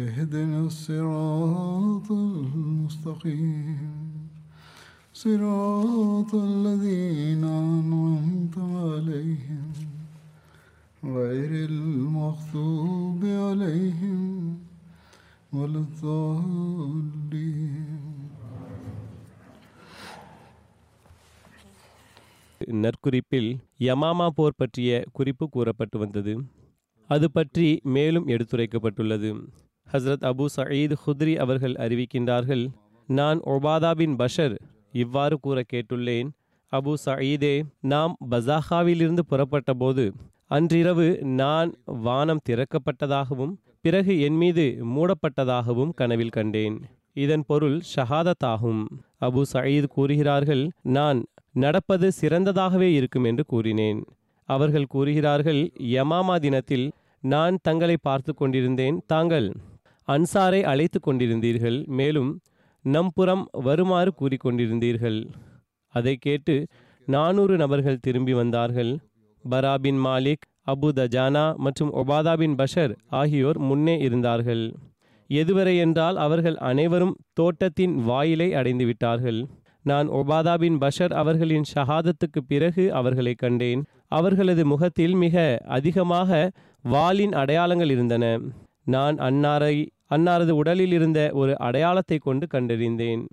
اهدنا الصراط المستقيم صراط الذين أنعمت عليهم غير المغضوب عليهم ولا الضالين நற்குறிப்பில் யமாமா போர் பற்றிய குறிப்பு கூறப்பட்டு வந்தது அது பற்றி மேலும் எடுத்துரைக்கப்பட்டுள்ளது ஹஸ்ரத் அபு சயீத் ஹுத்ரி அவர்கள் அறிவிக்கின்றார்கள் நான் ஒபாதா பின் பஷர் இவ்வாறு கூற கேட்டுள்ளேன். அபு சயீதே நாம் பசாஹாவிலிருந்து புறப்பட்ட போது அன்றிரவு நான் வானம் திறக்கப்பட்டதாகவும் பிறகு என் மீது மூடப்பட்டதாகவும் கனவில் கண்டேன். இதன் பொருள் ஷஹாதத்தாகும். அபு சயீத் கூறுகிறார்கள் நான் நடப்பது சிறந்ததாகவே இருக்கும் என்று கூறினேன். அவர்கள் கூறுகிறார்கள் யமாமா தினத்தில் நான் தங்களை பார்த்து கொண்டிருந்தேன். தாங்கள் அன்சாரை அழைத்து கொண்டிருந்தீர்கள் மேலும் நம்புறம் வருமாறு கூறிக்கொண்டிருந்தீர்கள். அதை கேட்டு நானூறு நபர்கள் திரும்பி வந்தார்கள். பரா பின் மாலிக் அபு தஜானா மற்றும் ஒபாதா பின் பஷர் ஆகியோர் முன்னே இருந்தார்கள். எதுவரை என்றால் அவர்கள் அனைவரும் தோட்டத்தின் வாயிலை அடைந்து விட்டார்கள். நான் ஒபாதா பின் பஷர் அவர்களின் ஷஹாதத்துக்கு பிறகு அவர்களை கண்டேன். அவர்களது முகத்தில் மிக அதிகமாக வாளின் அடையாளங்கள் இருந்தன. நான் அன்னாரை அன்னாரது உடலில் இருந்த ஒரு அடையாளத்தை கொண்டு கண்டறிந்தேன்.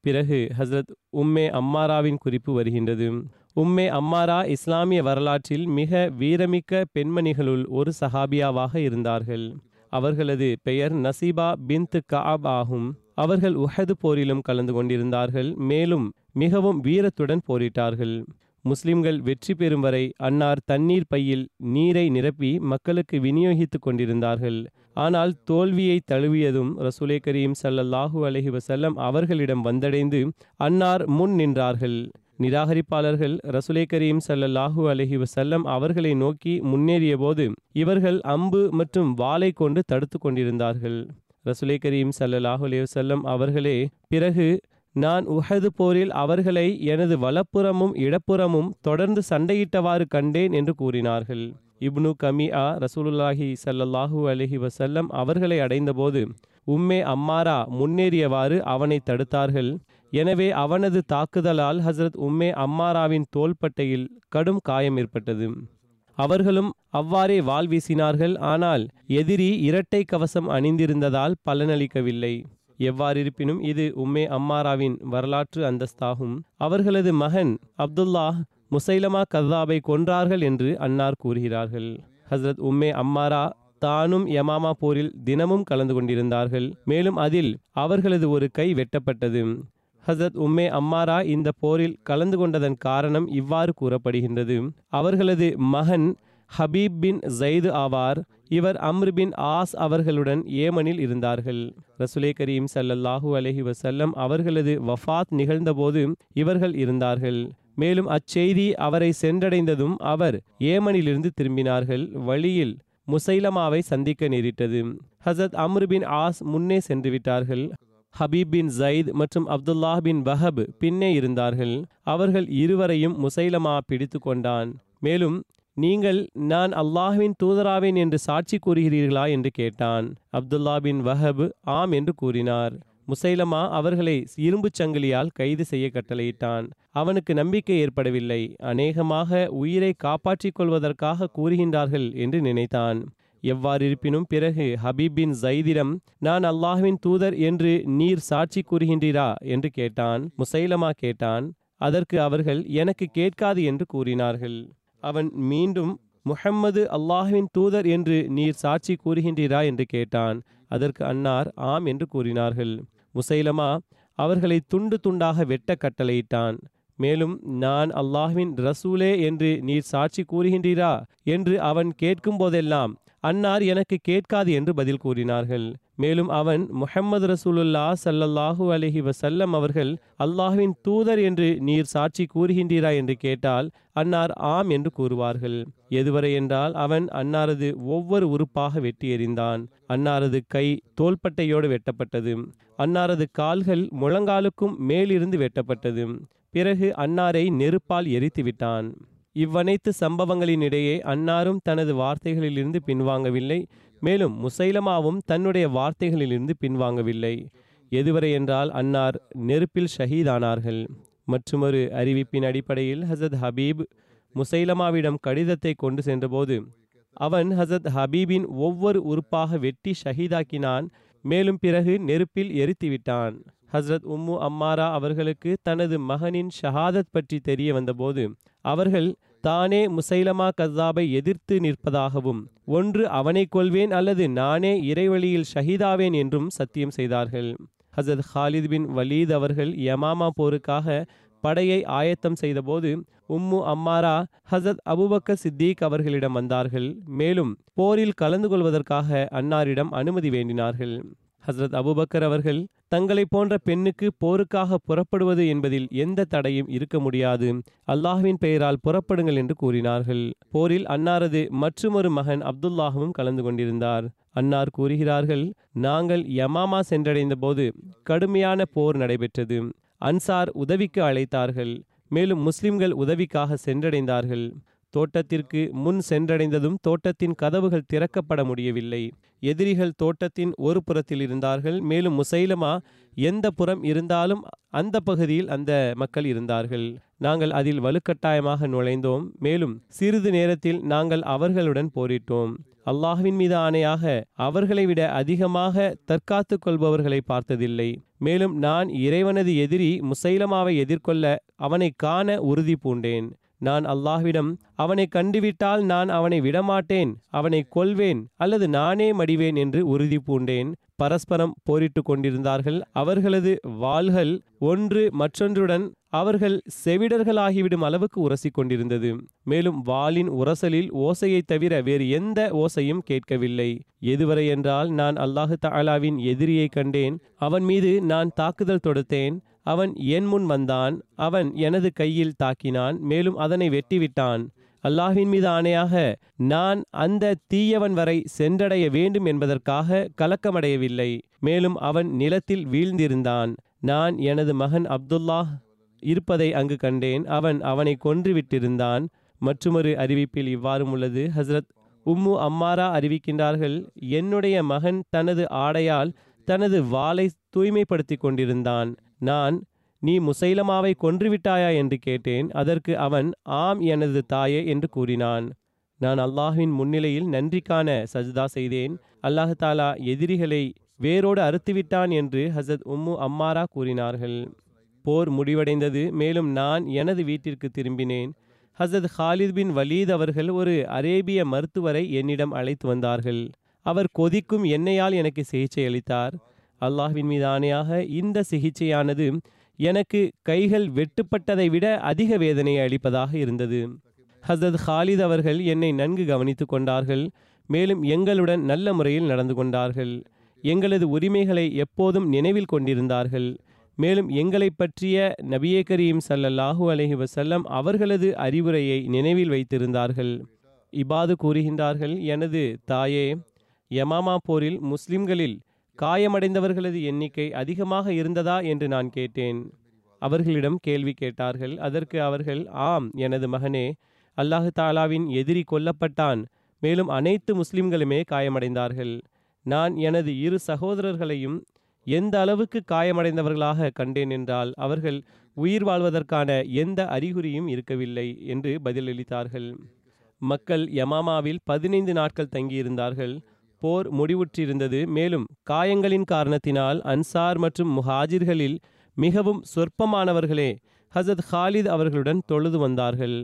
பிறகு ஹசரத் உம்மே அம்மாராவின் குறிப்பு வருகின்றது. உம்மே அம்மாரா இஸ்லாமிய வரலாற்றில் மிக வீரமிக்க பெண்மணிகளுள் ஒரு சஹாபியாவாக இருந்தார்கள். அவர்களது பெயர் நசீபா பின்த் காப் ஆகும். அவர்கள் உஹது போரிலும் கலந்து கொண்டிருந்தார்கள். மேலும் மிகவும் வீரத்துடன் போரிட்டார்கள். முஸ்லிம்கள் வெற்றி பெறும் வரை அன்னார் தண்ணீர் பையில் நீரை நிரப்பி மக்களுக்கு விநியோகித்துக் கொண்டிருந்தார்கள். ஆனால் தோல்வியை தழுவியதும் ரசூலே கரீம் சல்லல்லாஹூ அலஹி வசல்லம் அவர்களிடம் வந்தடைந்து அன்னார் முன் நின்றார்கள். நிராகரிப்பாளர்கள் ரசுலே கரீம் சல்லல்லாஹூ அலஹி வசல்லம் அவர்களை நோக்கி முன்னேறிய போது இவர்கள் அம்பு மற்றும் வாளை கொண்டு தடுத்து கொண்டிருந்தார்கள். ரசுலே கரீம் சல்லல்லாஹு அலி வசல்லம் அவர்களே பிறகு நான் உஹது போரில் அவர்களை எனது வலப்புறமும் இடப்புறமும் தொடர்ந்து சண்டையிட்டவாறு கண்டேன் என்று கூறினார்கள். இப்னு கமியா ரசூலுல்லாஹி சல்லல்லாஹூ அலஹி வசல்லம் அவர்களை அடைந்தபோது உம்மே அம்மாரா முன்னேறியவாறு அவனை தடுத்தார்கள். எனவே அவனது தாக்குதலால் ஹசரத் உம்மே அம்மாராவின் தோள்பட்டையில் கடும் காயம் ஏற்பட்டது. அவர்களும் அவ்வாறே வாள் வீசினார்கள். ஆனால் எதிரி இரட்டை கவசம் அணிந்திருந்ததால் பலனளிக்கவில்லை. எவ்வாறிருப்பினும் இது உம்மே அம்மாராவின் வரலாற்று அந்தஸ்தாகும். அவர்களது மகன் அப்துல்லாஹ் முசைலமா கதாபை கொன்றார்கள் என்று அன்னார் கூறுகிறார்கள். ஹசரத் உம்மே அம்மாரா தானும் யமாமா போரில் தினமும் கலந்து கொண்டிருந்தார்கள். மேலும் அதில் அவர்களது ஒரு கை வெட்டப்பட்டது. ஹசரத் உம்மே அம்மாரா இந்த போரில் கலந்து கொண்டதன் காரணம் இவ்வாறு கூறப்படுகின்றது. அவர்களது மகன் ஹபீப் பின் ஜெயிது ஆவார். இவர் அம்ருபின் ஆஸ் அவர்களுடன் ஏமனில் இருந்தார்கள். ரசுலே கரீம் சல்லல்லாஹூ அலஹி வசல்லம் அவர்களது வஃபாத் நிகழ்ந்தபோது இவர்கள் இருந்தார்கள். மேலும் அச்செய்தி அவரை சென்றடைந்ததும் அவர் ஏமனிலிருந்து திரும்பினார்கள். வழியில் முசைலமாவை சந்திக்க நேரிட்டது. ஹசத் அம்ருபின் ஆஸ் முன்னே சென்று விட்டார்கள். ஹபீப் பின் ஜயித் மற்றும் அப்துல்லாஹ் பின் வஹப் பின்னே இருந்தார்கள். அவர்கள் இருவரையும் முசைலமா பிடித்து கொண்டான். மேலும் நீங்கள் நான் அல்லாஹ்வின் தூதராவேன் என்று சாட்சி கூறுகிறீர்களா என்று கேட்டான். அப்துல்லா பின் வஹப் ஆம் என்று கூறினார். முசைலமா அவர்களை இரும்புச் சங்கிலியால் கைது செய்ய கட்டளையிட்டான். அவனுக்கு நம்பிக்கை ஏற்படவில்லை. அநேகமாக உயிரை காப்பாற்றிக் கொள்வதற்காக கூறுகின்றார்கள் என்று நினைத்தான். எவ்வாறிருப்பினும் பிறகு ஹபீப் பின் ஜைதிடம் நான் அல்லாஹ்வின் தூதர் என்று நீர் சாட்சி கூறுகின்றீரா? என்று கேட்டான். முசைலமா கேட்டான். அதற்கு அவர்கள் எனக்கு கேட்காது என்று கூறினார்கள். அவன் மீண்டும் முஹம்மது அல்லாஹ்வின் தூதர் என்று நீர் சாட்சி கூறுகின்றீரா? என்று கேட்டான். அதற்கு அன்னார் ஆம் என்று கூறினார்கள். முசைலமா அவர்களை துண்டு துண்டாக வெட்ட கட்டளையிட்டான். மேலும் நான் அல்லாஹ்வின் ரசூலே என்று நீர் சாட்சி கூறுகின்றீரா? என்று அவன் கேட்கும் போதெல்லாம் அன்னார் எனக்கு கேட்காது என்று பதில் கூறினார்கள். மேலும் அவன் முஹம்மது ரசூலுல்லா சல்லல்லாஹு அலஹி வசல்லம் அவர்கள் அல்லாஹுவின் தூதர் என்று நீர் சாட்சி கூறுகின்றீரா? என்று கேட்டால் அன்னார் ஆம் என்று கூறுவார்கள். எதுவரை என்றால் அவன் அன்னாரது ஒவ்வொரு உறுப்பாக வெட்டி எறிந்தான். அன்னாரது கை தோள்பட்டையோடு வெட்டப்பட்டது. அன்னாரது கால்கள் முழங்காலுக்கும் மேலிருந்து வெட்டப்பட்டது. பிறகு அன்னாரை நெருப்பால் எரித்து விட்டான் இவ்வனைத்து சம்பவங்களினிடையே அன்னாரும் தனது வார்த்தைகளிலிருந்து பின்வாங்கவில்லை மேலும் முசைலமாவும் தன்னுடைய வார்த்தைகளிலிருந்து பின்வாங்கவில்லை. எதுவரை என்றால் அன்னார் நெருப்பில் ஷஹீதானார்கள். மற்றுமொரு அறிவிப்பின் அடிப்படையில் ஹசத் ஹபீப் முசைலமாவிடம் கடிதத்தை கொண்டு சென்றபோது அவன் ஹசத் ஹபீபின் ஒவ்வொரு உறுப்பாக வெட்டி ஷஹீதாக்கினான் மேலும் பிறகு நெருப்பில் எரித்துவிட்டான். ஹஸ்ரத் உம்மு அம்மாரா அவர்களுக்கு தனது மகனின் ஷஹாதத் பற்றி தெரிய வந்தபோது அவர்கள் தானே முசைலமா கதாபை எதிர்த்து நிற்பதாகவும் ஒன்று அவனை கொள்வேன் அல்லது நானே இறைவழியில் ஷஹீதாவேன் என்றும் சத்தியம் செய்தார்கள். ஹசத் ஹாலித் பின் வலீத் அவர்கள் யமாமா போருக்காக படையை ஆயத்தம் செய்தபோது உம்மு அம்மாரா ஹசத் அபுபக்க சித்திக் அவர்களிடம் வந்தார்கள். மேலும் போரில் கலந்து கொள்வதற்காக அன்னாரிடம் அனுமதி வேண்டினார்கள். ஹசரத் அபுபக்கர் அவர்கள் தங்களை போன்ற பெண்ணுக்கு போருக்காக புறப்படுவது என்பதில் எந்த தடையும் இருக்க முடியாது. அல்லாஹ்வின் பெயரால் புறப்படுங்கள் என்று கூறினார்கள். போரில் அன்னாரது மற்றுமொரு மகன் அப்துல்லாகவும் கலந்து கொண்டிருந்தார். அன்னார் கூறுகிறார்கள் நாங்கள் யமாமா சென்றடைந்த போது கடுமையான போர் நடைபெற்றது. அன்சார் உதவிக்கு அழைத்தார்கள். மேலும் முஸ்லிம்கள் உதவிக்காக சென்றடைந்தார்கள். தோட்டத்திற்கு முன் சென்றடைந்ததும் தோட்டத்தின் கதவுகள் திறக்கப்பட முடியவில்லை. எதிரிகள் தோட்டத்தின் ஒரு புறத்தில் இருந்தார்கள். மேலும் முசைலமா எந்த புறம் இருந்தாலும் அந்த பகுதியில் அந்த மக்கள் இருந்தார்கள். நாங்கள் அதில் வலுக்கட்டாயமாக நுழைந்தோம். மேலும் சிறிது நேரத்தில் நாங்கள் அவர்களுடன் போரிட்டோம். அல்லாஹ்வின் மீது ஆணையாக அவர்களை விட அதிகமாக தற்காத்து கொள்பவர்களை பார்த்ததில்லை. மேலும் நான் இறைவனது எதிரி முசைலமாவை எதிர்கொள்ள அவனை காண உறுதி பூண்டேன். நான் அல்லாஹ்விடம் அவனை கண்டுவிட்டால் நான் அவனை விடமாட்டேன் அவனை கொல்வேன் அல்லது நானே மடிவேன் என்று உறுதி பூண்டேன். பரஸ்பரம் போரிட்டு கொண்டிருந்தார்கள். அவர்களது வாள்கள் ஒன்று மற்றொன்றுடன் அவர்கள் செவிடர்களாகிவிடும் அளவுக்கு உரசி கொண்டிருந்தது மேலும் வாளின் உரசலில் ஓசையை தவிர வேறு எந்த ஓசையும் கேட்கவில்லை. எதுவரை என்றால் நான் அல்லாஹு தாலாவின் எதிரியை கண்டேன். அவன் மீது நான் தாக்குதல் தொடுத்தேன். அவன் என் முன் வந்தான். அவன் எனது கையில் தாக்கினான். மேலும் அதனை வெட்டிவிட்டான். அல்லாஹின் மீது ஆணையாக நான் அந்த தீயவன் வரை சென்றடைய வேண்டும் என்பதற்காக கலக்கமடையவில்லை. மேலும் அவன் நிலத்தில் வீழ்ந்திருந்தான். நான் எனது மகன் அப்துல்லாஹ் இருப்பதை அங்கு கண்டேன். அவன் அவனை கொன்று விட்டிருந்தான் மற்றுமொரு அறிவிப்பில் இவ்வாறும் உள்ளது. ஹஸ்ரத் உம்மு அம்மாரா அறிவிக்கின்றார்கள் என்னுடைய மகன் தனது ஆடையால் தனது வாளை தூய்மைப்படுத்தி கொண்டிருந்தான். நான் நீ முசைலமாவை கொன்றுவிட்டாயா? என்று கேட்டேன். அதற்கு அவன் ஆம் எனது தாயே என்று கூறினான். நான் அல்லாஹ்வின் முன்னிலையில் நன்றிக்கான சஜ்தா செய்தேன். அல்லாஹ் தாலா எதிரிகளை வேரோடு அறுத்துவிட்டான் என்று ஹசத் உம்மு அம்மாரா கூறினார்கள். போர் முடிவடைந்தது. மேலும் நான் எனது வீட்டிற்கு திரும்பினேன். ஹசத் ஹாலித் பின் வலீத் அவர்கள் ஒரு அரேபிய மருத்துவரை என்னிடம் அழைத்து வந்தார்கள். அவர் கொதிக்கும் எண்ணெயால் எனக்கு சிகிச்சை அளித்தார். அல்லாஹ்வின் மீது ஆணையாக இந்த சிகிச்சையானது எனக்கு கைகள் வெட்டுப்பட்டதை விட அதிக வேதனையை அளிப்பதாக இருந்தது. ஹசத் ஹாலித் அவர்கள் என்னை நன்கு கவனித்து கொண்டார்கள். மேலும் எங்களுடன் நல்ல முறையில் நடந்து கொண்டார்கள். எங்களது உரிமைகளை எப்போதும் நினைவில் கொண்டிருந்தார்கள். மேலும் எங்களை பற்றிய நபியே கரீம் சல்லல்லாஹு அலஹி வசல்லம் அவர்களது அறிவுரையை நினைவில் வைத்திருந்தார்கள். இபாது கூறுகின்றார்கள் எனது தாயே யமாமா போரில் முஸ்லிம்களில் காயமடைந்தவர்களது எண்ணிக்கை அதிகமாக இருந்ததா? என்று நான் கேட்டேன். அவர்களிடம் கேள்வி கேட்டார்கள் அதற்கு அவர்கள் ஆம் எனது மகனே அல்லாஹு தாலாவின் எதிரி கொல்லப்பட்டான் மேலும் அனைத்து முஸ்லிம்களுமே காயமடைந்தார்கள். நான் எனது இரு சகோதரர்களையும் எந்த அளவுக்கு காயமடைந்தவர்களாக கண்டேன் என்றால் அவர்கள் உயிர் வாழ்வதற்கான எந்த அறிகுறியும் இருக்கவில்லை என்று பதிலளித்தார்கள். மக்கள் யமாமாவில் பதினைந்து நாட்கள் தங்கியிருந்தார்கள். போர் முடிவுற்றிருந்தது. மேலும் காயங்களின் காரணத்தினால் அன்சார் மற்றும் முஹாஜிர்களில் மிகவும் சொற்பமானவர்களே ஹசத் ஹாலித் அவர்களுடன் தொழுது வந்தார்கள்.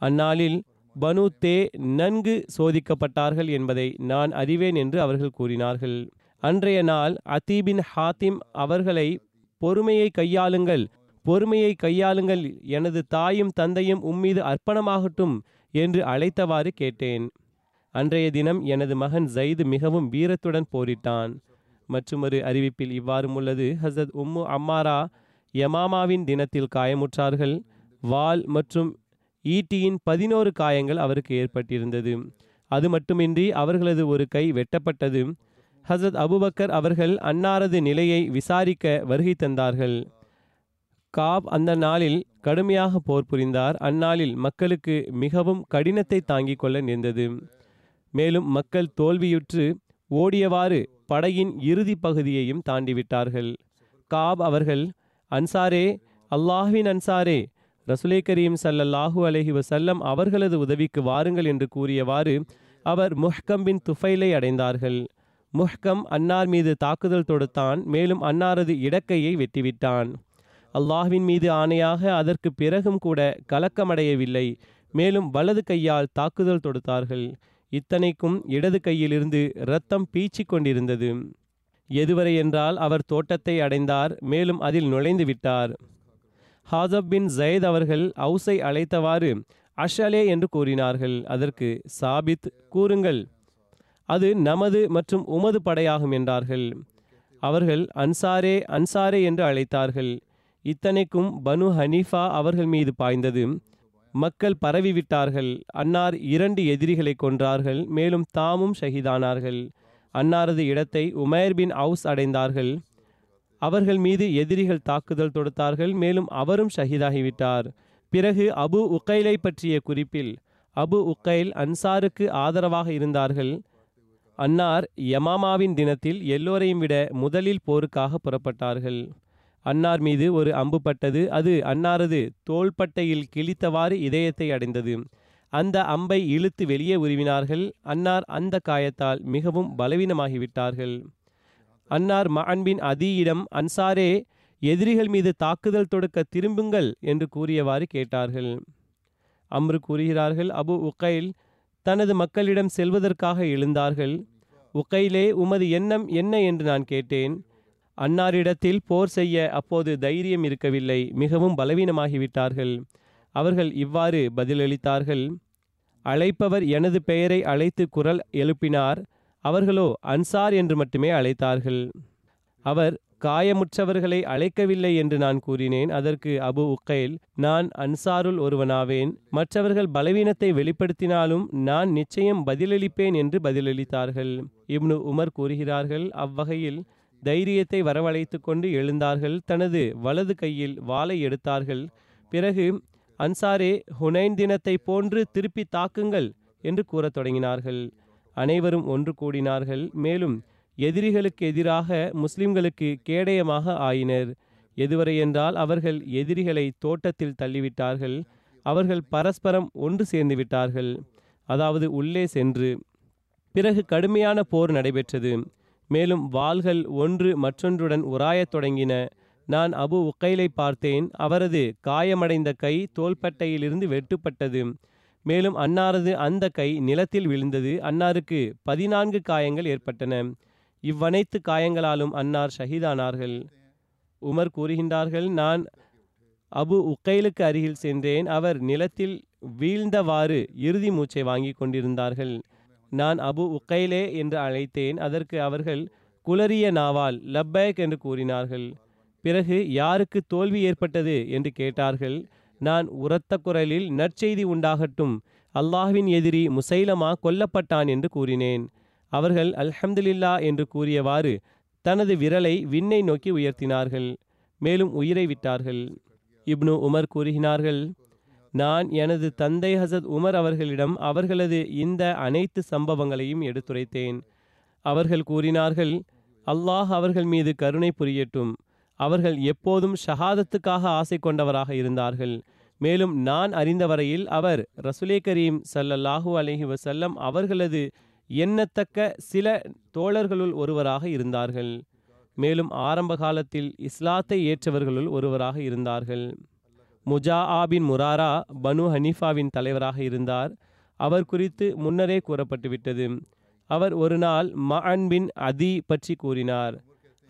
அந்நாளில் பனு தே நன்கு சோதிக்கப்பட்டார்கள் என்பதை நான் அறிவேன் என்று அவர்கள் கூறினார்கள். அன்றைய நாள் அதீபின் ஹாத்திம் அவர்களை பொறுமையை கையாளுங்கள். பொறுமையை கையாளுங்கள். எனது தாயும் தந்தையும் உம்மீது அர்ப்பணமாகட்டும் என்று அழைத்தவாறு கேட்டேன். அன்றைய தினம் எனது மகன் ஜயிது மிகவும் வீரத்துடன் போரிட்டான். மற்றொரு அறிவிப்பில் இவ்வாறும் உள்ளது. ஹசத் உம்மு அம்மாரா யமாமாவின் தினத்தில் காயமுற்றார்கள். வால் மற்றும் ஈட்டியின் பதினோரு காயங்கள் அவருக்கு ஏற்பட்டிருந்தது. அது மட்டுமின்றி அவர்களது ஒரு கை வெட்டப்பட்டது. ஹசரத் அபுபக்கர் அவர்கள் அன்னாரது நிலையை விசாரிக்க வருகை தந்தார்கள். காப் அந்த நாளில் கடுமையாக போர் புரிந்தார். அந்நாளில் மக்களுக்கு மிகவும் கடினத்தை தாங்கிக் கொள்ள நேர்ந்தது. மேலும் மக்கள் தோல்வியுற்று ஓடியவாறு படையின் இறுதி பகுதியையும் தாண்டிவிட்டார்கள். காப் அவர்கள் அன்சாரே அல்லாஹ்வின் அன்சாரே ரசுலே கரீம் சல்லல்லாஹூ அலஹி வசல்லம் அவர்களது உதவிக்கு வாருங்கள் என்று கூறியவாறு அவர் முஹ்கம் பின் துஃபைலை அடைந்தார்கள். முஹ்கம் அன்னார் மீது தாக்குதல் தொடுத்தான் மேலும் அன்னாரது இடக்கையை வெட்டிவிட்டான். அல்லாஹ்வின் மீது ஆணையாக அதற்கு பிறகும் கூட கலக்கமடையவில்லை மேலும் வலது கையால் தாக்குதல் தொடுத்தார்கள். இத்தனைக்கும் இடது கையிலிருந்து இரத்தம் பீச்சிக் கொண்டிருந்தது. எதுவரை என்றால் அவர் தோட்டத்தை அடைந்தார் மேலும் அதில் நுழைந்து விட்டார். ஹாசப் பின் ஜயத் அவர்கள் அவுஸை அழைத்தவாறு அஷலே என்று கூறினார்கள். அதற்கு சாபித் கூறுங்கள். அது நமது மற்றும் உமது படையாகும் என்றார்கள். அவர்கள் அன்சாரே அன்சாரே என்று அழைத்தார்கள். இத்தனைக்கும் பனு ஹனீஃபா அவர்கள் மீது பாய்ந்தது. மக்கள் பரவிவிட்டார்கள். அன்னார் இரண்டு எதிரிகளை கொன்றார்கள். மேலும் தாமும் ஷஹீதானார்கள். அன்னாரது இடத்தை உமேர் பின் அவுஸ் அடைந்தார்கள். அவர்கள் மீது எதிரிகள் தாக்குதல் தொடுத்தார்கள். மேலும் அவரும் ஷஹீதாகிவிட்டார். பிறகு அபு உக்கைலை பற்றிய குறிப்பில் அபு உக்கைல் அன்சாருக்கு ஆதரவாக இருந்தார்கள். அன்னார் யமாமாவின் தினத்தில் எல்லோரையும் விட முதலில் போருக்காக புறப்பட்டார்கள். அன்னார் மீது ஒரு அம்பு பட்டது. அது அன்னாரது தோள்பட்டையில் கிழித்தவாறு இதயத்தை அடைந்தது. அந்த அம்பை இழுத்து வெளியே உருவினார்கள். அன்னார் அந்த காயத்தால் மிகவும் பலவீனமாகிவிட்டார்கள். அன்னார் மகன்பின் அதியிடம் அன்சாரே எதிரிகள் மீது தாக்குதல் தொடுக்க திரும்புங்கள் என்று கூறியவாறு கேட்டார்கள். அம்ரு கூறுகிறார்கள் அபு உக்கைல் தனது மக்களிடம் செல்வதற்காக எழுந்தார்கள். உகையிலே உமது எண்ணம் என்ன என்று நான் கேட்டேன். அன்னாரிடத்தில் போர் செய்ய அப்போது தைரியம் இருக்கவில்லை. மிகவும் பலவீனமாகிவிட்டார்கள். அவர்கள் இவ்வாறு பதிலளித்தார்கள். அழைப்பவர் எனது பெயரை அழைத்து குரல் எழுப்பினார். அவர்களோ அன்சார் என்று மட்டுமே அழைத்தார்கள். அவர் காயமுற்றவர்களை அழைக்கவில்லை என்று நான் கூறினேன். அதற்கு அபு உக்கைல் நான் அன்சாருல் ஒருவனாவேன். மற்றவர்கள் பலவீனத்தை வெளிப்படுத்தினாலும் நான் நிச்சயம் பதிலளிப்பேன் என்று பதிலளித்தார்கள். இப்னு உமர் கூறுகிறார்கள் அவ்வகையில் தைரியத்தை வரவழைத்து கொண்டு எழுந்தார்கள். தனது வலது கையில் வாளை எடுத்தார்கள். பிறகு அன்சாரே ஹுனைன் தினத்தை போன்று திருப்பி தாக்குங்கள் என்று கூறத் தொடங்கினார்கள். அனைவரும் ஒன்று கூடினார்கள். மேலும் எதிரிகளுக்கு எதிராக முஸ்லிம்களுக்கு கேடயமாக ஆயினர். எதுவரை என்றால் அவர்கள் எதிரிகளை தோட்டத்தில் தள்ளிவிட்டார்கள். அவர்கள் பரஸ்பரம் ஒன்று சேர்ந்து விட்டார்கள். அதாவது உள்ளே சென்று. பிறகு கடுமையான போர் நடைபெற்றது. மேலும் வாள்கள் ஒன்று மற்றொன்றுடன் உராயத் தொடங்கின. நான் அபு உக்கைலை பார்த்தேன். அவரது காயமடைந்த கை தோள்பட்டையிலிருந்து வெட்டுப்பட்டது. மேலும் அன்னாரது அந்த கை நிலத்தில் விழுந்தது. அன்னாருக்கு பதினான்கு காயங்கள் ஏற்பட்டன. இவ்வனைத்து காயங்களாலும் அன்னார் ஷஹீதானார்கள். உமர் கூறுகின்றார்கள் நான் அபு உக்கைலுக்கு அருகில் சென்றேன். அவர் நிலத்தில் வீழ்ந்தவாறு இறுதி மூச்சை வாங்கி கொண்டிருந்தார்கள். நான் அபு உக்கைலே என்று அழைத்தேன். அதற்கு அவர்கள் குளறிய நாவால் லப்பேக் என்று கூறினார்கள். பிறகு யாருக்கு தோல்வி ஏற்பட்டது? என்று கேட்டார்கள். நான் உரத்த குரலில் நற்செய்தி உண்டாகட்டும். அல்லாஹ்வின் எதிரி முசைலமா கொல்லப்பட்டான் என்று கூறினேன். அவர்கள் அல்ஹம்துலில்லா என்று கூறியவாறு தனது விரலை விண்ணை நோக்கி உயர்த்தினார்கள். மேலும் உயிரை விட்டார்கள். இப்னு உமர் கூறுகிறார்கள் நான் எனது தந்தை ஹசத் உமர் அவர்களிடம் அவர்களது இந்த அனைத்து சம்பவங்களையும் எடுத்துரைத்தேன். அவர்கள் கூறினார்கள் அல்லாஹ் அவர்கள் மீது கருணை புரியட்டும். அவர்கள் எப்போதும் ஷஹாதத்துக்காக ஆசை கொண்டவராக இருந்தார்கள். மேலும் நான் அறிந்தவரையில் அவர் ரசுலே கரீம் சல்லல்லாஹூ அலஹி வசல்லம் அவர்களது எண்ணத்தக்க சில தோழர்களுள் ஒருவராக இருந்தார்கள். மேலும் ஆரம்ப காலத்தில் இஸ்லாத்தை ஏற்றவர்களுள் ஒருவராக இருந்தார்கள். முஜா ஆபின் முராரா பனு ஹனீஃபாவின் தலைவராக இருந்தார். அவர் குறித்து முன்னரே கூறப்பட்டுவிட்டது. அவர் ஒரு நாள் மஅன் பின் அதி பற்றி கூறினார்.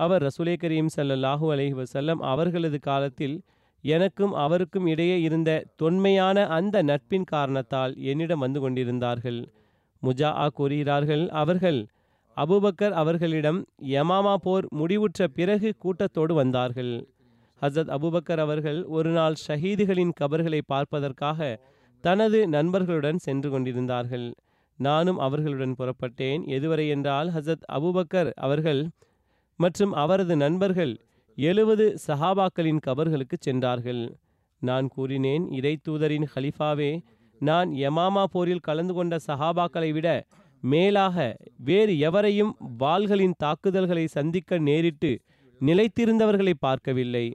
அவர் ரசூலே கரீம் ஸல்லல்லாஹு அலஹி வசல்லம் அவர்களது காலத்தில் எனக்கும் அவருக்கும் இடையே இருந்த தொன்மையான அந்த நட்பின் காரணத்தால் என்னிடம் வந்து கொண்டிருந்தார்கள். முஜா கூறுகிறார்கள். அவர்கள் அபூபக்கர் அவர்களிடம் யமாமா போர் முடிவுற்ற பிறகு கூட்டத்தோடு வந்தார்கள். ஹசரத் அபூபக்கர் அவர்கள் ஒரு நாள் ஷஹீதுகளின் கபர்களை பார்ப்பதற்காக தனது நண்பர்களுடன் சென்று கொண்டிருந்தார்கள். நானும் அவர்களுடன் புறப்பட்டேன். எதுவரை என்றால் ஹசரத் அபூபக்கர் அவர்கள் மற்றும் அவரது நண்பர்கள் எழுபது சஹாபாக்களின் கபர்களுக்கு சென்றார்கள். நான் கூறினேன் இறை தூதரின் ஹலிஃபாவே நான் யமாமா போரில் கலந்து கொண்ட சஹாபாக்களை விட மேலாக வேறு எவரையும் வாள்களின் தாக்குதல்களை சந்திக்க நேரிட்டு நிலைத்திருந்தவர்களை பார்க்கவில்லை.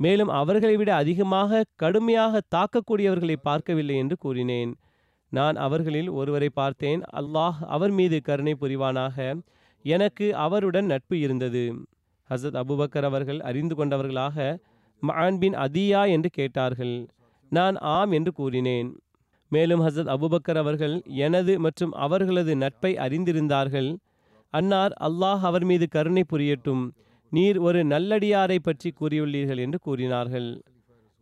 மேலும் அவர்களை விட அதிகமாக கடுமையாக தாக்கக்கூடியவர்களை பார்க்கவில்லை என்று கூறினேன். நான் அவர்களில் ஒருவரை பார்த்தேன். அல்லாஹ் அவர் மீது கருணை புரிவானாக. எனக்கு அவருடன் நட்பு இருந்தது. ஹசத் அபுபக்கர் அவர்கள் அறிந்து கொண்டவர்களாக மஆன் பின் அதியா என்று கேட்டார்கள். நான் ஆம் என்று கூறினேன். மேலும் ஹசரத் அபுபக்கர் அவர்கள் எனது மற்றும் அவர்களது நட்பை அறிந்திருந்தார்கள். அன்னார் அல்லாஹ் அவர் மீது கருணை புரியட்டும். நீர் ஒரு நல்லடியாரை பற்றி கூறியுள்ளீர்கள் என்று கூறினார்கள்.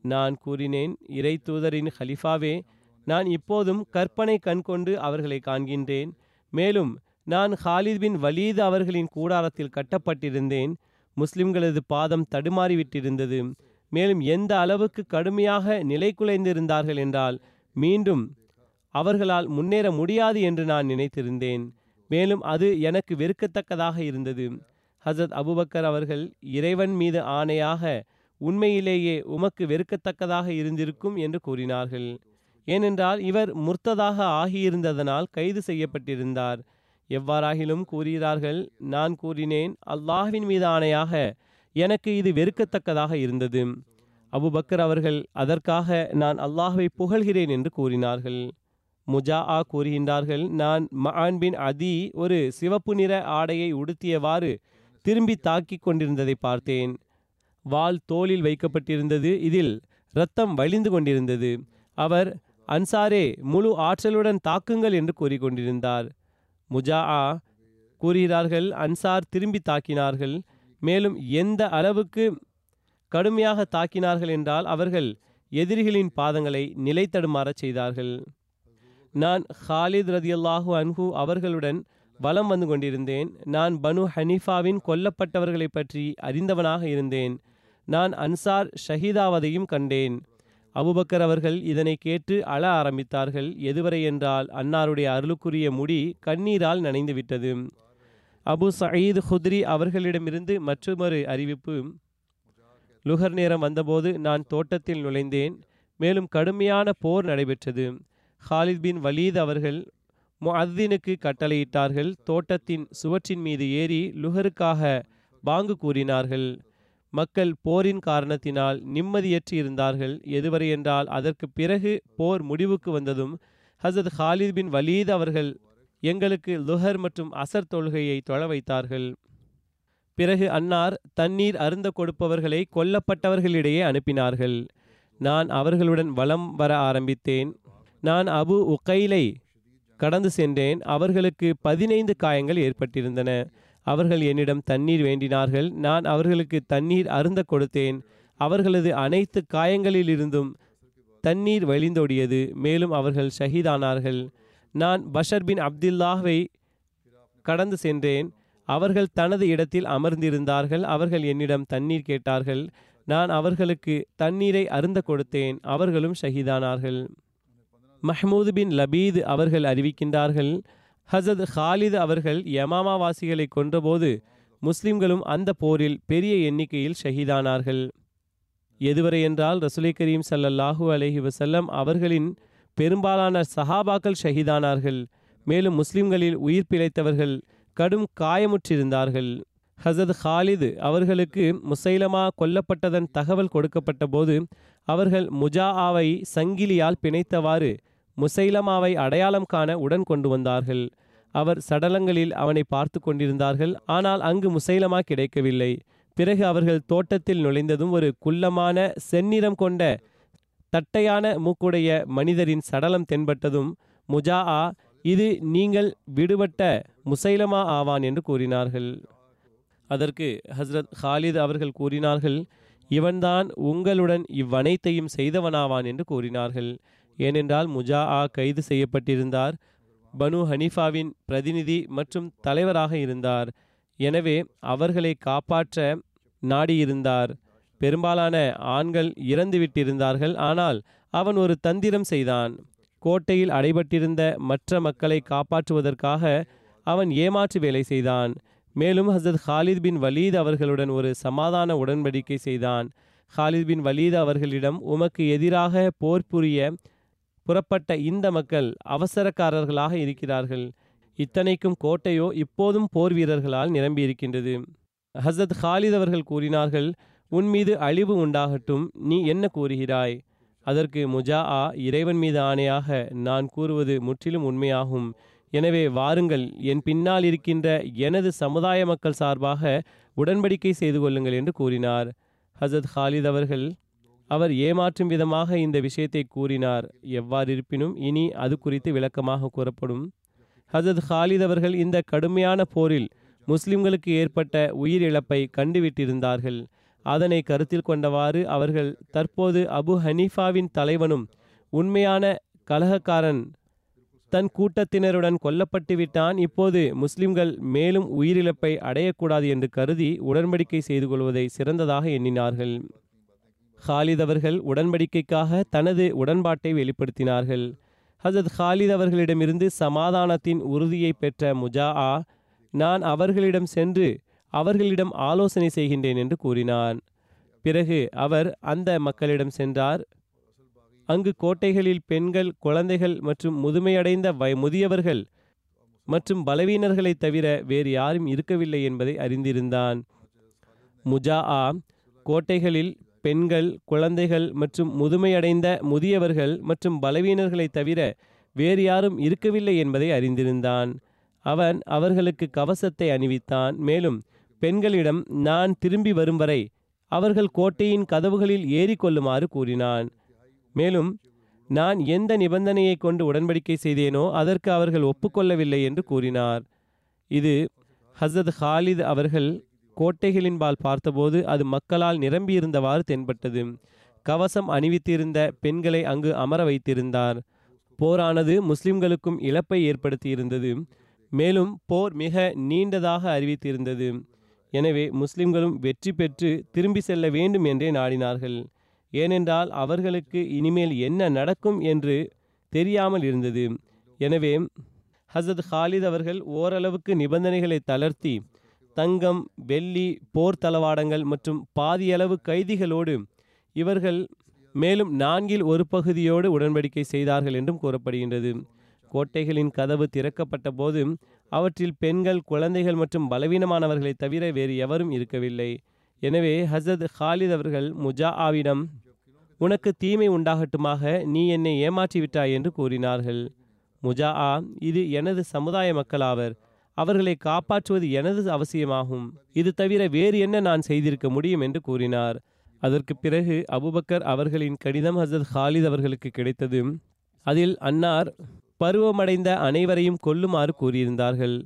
நான் கூறினேன் இறை தூதரின் ஹலிஃபாவே நான் இப்போதும் கற்பனை கண் கொண்டு அவர்களை காண்கின்றேன். மேலும் நான் ஹாலித் பின் வலீத் அவர்களின் கூடாரத்தில் கட்டப்பட்டிருந்தேன். முஸ்லிம்களது பாதம் தடுமாறிவிட்டிருந்தது. மேலும் எந்த அளவுக்கு கடுமையாக நிலை குலைந்திருந்தார்கள் என்றால் மீண்டும் அவர்களால் முன்னேற முடியாது என்று நான் நினைத்திருந்தேன். மேலும் அது எனக்கு வெறுக்கத்தக்கதாக இருந்தது. ஹசரத் அபுபக்கர் அவர்கள் இறைவன் மீது ஆணையாக உண்மையிலேயே உமக்கு வெறுக்கத்தக்கதாக இருந்திருக்கும் என்று கூறினார்கள். ஏனென்றால் இவர் முர்த்ததாக ஆகியிருந்ததனால் கைது செய்யப்பட்டிருந்தார். எவ்வாறாகிலும் கூறுகிறார்கள் நான் கூறினேன் அல்லாஹ்வின் மீது ஆணையாக எனக்கு இது வெறுக்கத்தக்கதாக இருந்தது. அபுபக்கர் அவர்கள் அதற்காக நான் அல்லாஹ்வை புகழ்கிறேன் என்று கூறினார்கள். முஜா ஆ கூறுகின்றார்கள் நான் மஆன் பின் அதி ஒரு சிவப்பு நிற ஆடையை உடுத்தியவாறு திரும்பி தாக்கிக் கொண்டிருந்ததை பார்த்தேன். வாள் தோளில் வைக்கப்பட்டிருந்தது இதில் இரத்தம் வழிந்து கொண்டிருந்தது. அவர் அன்சாரே முழு ஆற்றலுடன் தாக்குங்கள் என்று கூறிக்கொண்டிருந்தார். முஜா ஆ கூறுகிறார்கள் அன்சார் திரும்பி தாக்கினார்கள். மேலும் எந்த அளவுக்கு கடுமையாக தாக்கினார்கள் என்றால் அவர்கள் எதிரிகளின் பாதங்களை நிலைத்தடுமாறச் செய்தார்கள். நான் ஹாலித் ரதியல்லாஹு அன்ஹு அவர்களுடன் வலம் வந்து கொண்டிருந்தேன். நான் பனு ஹனீஃபாவின் கொல்லப்பட்டவர்களை பற்றி அறிந்தவனாக இருந்தேன். நான் அன்சார் ஷஹீதாவதையும் கண்டேன். அபுபக்கர் அவர்கள் இதனை கேட்டு அழ ஆரம்பித்தார்கள். எதுவரை என்றால் அன்னாருடைய அருளுக்குரிய முடி கண்ணீரால் நனைந்துவிட்டது. அபு சயீத் ஹுத்ரி அவர்களிடமிருந்து மற்றொரு அறிவிப்பு. லுகர் நேரம் வந்தபோது நான் தோட்டத்தில் நுழைந்தேன். மேலும் கடுமையான போர் நடைபெற்றது. ஹாலித் பின் வலீத் அவர்கள் முஅத்தினுக்கு கட்டளையிட்டார்கள். தோட்டத்தின் சுவற்றின் மீது ஏறி லுகருக்காக பாங்கு கூறினார்கள். மக்கள் போரின் காரணத்தினால் நிம்மதியற்று இருந்தார்கள். எதுவரை என்றால் அதற்கு பிறகு போர் முடிவுக்கு வந்ததும் ஹசரத் ஹாலித் பின் வலீத் அவர்கள் எங்களுக்கு லுஹர் மற்றும் அசர் தொழுகையை தொழ வைத்தார்கள். பிறகு அன்னார் தண்ணீர் அருந்த கொடுப்பவர்களை கொல்லப்பட்டவர்களிடையே அனுப்பினார்கள். நான் அவர்களுடன் வலம் வர ஆரம்பித்தேன். நான் அபு உக்கைலை கடந்து சென்றேன். அவர்களுக்கு பதினைந்து காயங்கள் ஏற்பட்டிருந்தன. அவர்கள் என்னிடம் தண்ணீர் வேண்டினார்கள். நான் அவர்களுக்கு தண்ணீர் அருந்த கொடுத்தேன். அவர்களது அனைத்து காயங்களிலிருந்தும் தண்ணீர் வழிந்தோடியது. மேலும் அவர்கள் ஷஹீதானார்கள். நான் பஷர் பின் அப்துல்லாஹ்வை கடந்து சென்றேன். அவர்கள் தனது இடத்தில் அமர்ந்திருந்தார்கள். அவர்கள் என்னிடம் தண்ணீர் கேட்டார்கள். நான் அவர்களுக்கு தண்ணீரை அருந்த கொடுத்தேன். அவர்களும் ஷஹீதானார்கள். மஹ்மூது பின் லபீத் அவர்கள் அறிவிக்கின்றார்கள். ஹசத் ஹாலித் அவர்கள் யமாமாவாசிகளை கொன்றபோது முஸ்லிம்களும் அந்த போரில் பெரிய எண்ணிக்கையில் ஷஹீதானார்கள். எதுவரை என்றால் ரசுலை கரீம் சல்லல்லாஹூ அலஹி வசல்லம் அவர்களின் பெரும்பாலான சஹாபாக்கள் ஷஹீதானார்கள். மேலும் முஸ்லிம்களில் உயிர் பிழைத்தவர்கள் கடும் காயமுற்றிருந்தார்கள். ஹசத் ஹாலிது அவர்களுக்கு முசைலமா கொல்லப்பட்டதன் தகவல் கொடுக்கப்பட்ட போது அவர்கள் முஜாஆவை சங்கிலியால் பிணைத்தவாறு முசைலமாவை அடையாளம் காண உடன் கொண்டு வந்தார்கள். அவர் சடலங்களில் அவனை பார்த்து கொண்டிருந்தார்கள். ஆனால் அங்கு முசைலமா கிடைக்கவில்லை. பிறகு அவர்கள் தோட்டத்தில் நுழைந்ததும் ஒரு குள்ளமான செந்நிறம் கொண்ட தட்டையான மூக்குடைய மனிதரின் சடலம் தென்பட்டதும் முஜாஆ இது நீங்கள் விடுபட்ட முசைலமா ஆவான் என்று கூறினார்கள். அதற்கு ஹஸ்ரத் ஹாலித் அவர்கள் கூறினார்கள் இவன்தான் உங்களுடன் இவ்வனைத்தையும் செய்தவனாவான் என்று கூறினார்கள். ஏனென்றால் முஜாஆ கைது செய்யப்பட்டிருந்தார். பனு ஹனீஃபாவின் பிரதிநிதி மற்றும் தலைவராக இருந்தார். எனவே அவர்களை காப்பாற்ற நாடியிருந்தார். பெரும்பாலான ஆண்கள் இறந்துவிட்டிருந்தார்கள். ஆனால் அவன் ஒரு தந்திரம் செய்தான். கோட்டையில் அடைபட்டிருந்த மற்ற மக்களை காப்பாற்றுவதற்காக அவன் ஏமாற்று வேலை செய்தான். மேலும் ஹசரத் ஹாலித் பின் வலீத் அவர்களுடன் ஒரு சமாதான உடன்படிக்கை செய்தான். ஹாலித் பின் வலீத் அவர்களிடம் உமக்கு எதிராக போர் புரிய புறப்பட்ட இந்த மக்கள் அவசரக்காரர்களாக இருக்கிறார்கள். இத்தனைக்கும் கோட்டையோ இப்போதும் போர் வீரர்களால் நிரம்பியிருக்கின்றது. ஹசரத் ஹாலித் அவர்கள் கூறினார்கள் உன் மீது அழிவு உண்டாகட்டும் நீ என்ன கூறுகிறாய்? அதற்கு முஜாஆ இறைவன் மீது ஆணையாக நான் கூறுவது முற்றிலும் உண்மையாகும். எனவே வாருங்கள் என் பின்னால் இருக்கின்ற எனது சமுதாய மக்கள் சார்பாக உடன்படிக்கை செய்து கொள்ளுங்கள் என்று கூறினார். ஹசத் ஹாலித் அவர்கள் அவர் ஏமாற்றும் விதமாக இந்த விஷயத்தை கூறினார். எவ்வாறு இருப்பினும் இனி அது குறித்து விளக்கமாக கூறப்படும். ஹசத் ஹாலித் அவர்கள் இந்த கடுமையான போரில் முஸ்லிம்களுக்கு ஏற்பட்ட உயிரிழப்பை கண்டுவிட்டிருந்தார்கள். அதனை கருத்தில் கொண்டவாறு அவர்கள் தற்போது அபு ஹனீஃபாவின் தலைவனும் உண்மையான கலகக்காரன் தன் கூட்டத்தினருடன் கொல்லப்பட்டு விட்டான். இப்போது முஸ்லிம்கள் மேலும் உயிரிழப்பை அடையக்கூடாது என்று கருதி உடன்படிக்கை செய்து கொள்வதை சிறந்ததாக எண்ணினார்கள். ஹாலித் அவர்கள் உடன்படிக்கைக்காக தனது உடன்பாட்டை வெளிப்படுத்தினார்கள். ஹசத் ஹாலித் அவர்களிடமிருந்து சமாதானத்தின் உறுதியை பெற்ற முஜா நான் அவர்களிடம் சென்று அவர்களிடம் ஆலோசனை செய்கின்றேன் என்று கூறினான். பிறகு அவர் அந்த மக்களிடம் சென்றார். அங்கு கோட்டைகளில் பெண்கள் குழந்தைகள் மற்றும் முதுமையடைந்த வய முதியவர்கள் மற்றும் பலவீனர்களைத் தவிர வேறு யாரும் இருக்கவில்லை என்பதை அறிந்திருந்தான். முஜாஆ கோட்டைகளில் பெண்கள் குழந்தைகள் மற்றும் முதுமையடைந்த முதியவர்கள் மற்றும் பலவீனர்களைத் தவிர வேறு யாரும் இருக்கவில்லை என்பதை அறிந்திருந்தான். அவன் அவர்களுக்கு கவசத்தை அணிவித்தான். மேலும் பெண்களிடம் நான் திரும்பி வரும் வரை அவர்கள் கோட்டையின் கதவுகளில் ஏறிக்கொள்ளுமாறு கூறினான். மேலும் நான் எந்த நிபந்தனையை கொண்டு உடன்படிக்கை செய்தேனோ அதற்கு அவர்கள் ஒப்புக்கொள்ளவில்லை என்று கூறினார். இது ஹசரத் ஹாலித் அவர்கள் கோட்டைகளின்பால் பார்த்தபோது அது மக்களால் நிரம்பியிருந்தவாறு தென்பட்டது. கவசம் அணிவித்திருந்த பெண்களை அங்கு அமர வைத்திருந்தார். போரானது முஸ்லிம்களுக்கும் இழப்பை ஏற்படுத்தியிருந்தது. மேலும் போர் மிக நீண்டதாக அறிவித்திருந்தது. எனவே முஸ்லிம்களும் வெற்றி பெற்று திரும்பி செல்ல வேண்டும் என்றே நாடினார்கள். ஏனென்றால் அவர்களுக்கு இனிமேல் என்ன நடக்கும் என்று தெரியாமல் இருந்தது. எனவே ஹசத் ஹாலித் அவர்கள் ஓரளவுக்கு நிபந்தனைகளை தளர்த்தி தங்கம் வெள்ளி போர் தளவாடங்கள் மற்றும் பாதியளவு கைதிகளோடு இவர்கள் மேலும் நான்கில் ஒரு பகுதியோடு உடன்படிக்கை செய்தார்கள் என்றும் கூறப்படுகின்றது. கோட்டைகளின் கதவு திறக்கப்பட்ட போது அவற்றில் பெண்கள் குழந்தைகள் மற்றும் பலவீனமானவர்களைத் தவிர வேறு எவரும் இருக்கவில்லை. எனவே ஹசத் ஹாலித் அவர்கள் முஜாஆவிடம் உனக்கு தீமை உண்டாகட்டுமாக நீ என்னை ஏமாற்றிவிட்டாய் என்று கூறினார்கள். முஜாஆ இது எனது சமுதாய மக்களாவர். அவர்களை காப்பாற்றுவது எனது அவசியமாகும். இது தவிர வேறு என்ன நான் செய்திருக்க முடியும் என்று கூறினார். அதற்கு பிறகு அபுபக்கர் அவர்களின் கடிதம் ஹசத் ஹாலித் அவர்களுக்கு கிடைத்தது. அதில் அன்னார் பருவமடைந்த அனைவரையும் கொல்லுமாறு கூறியிருந்தார்கள்.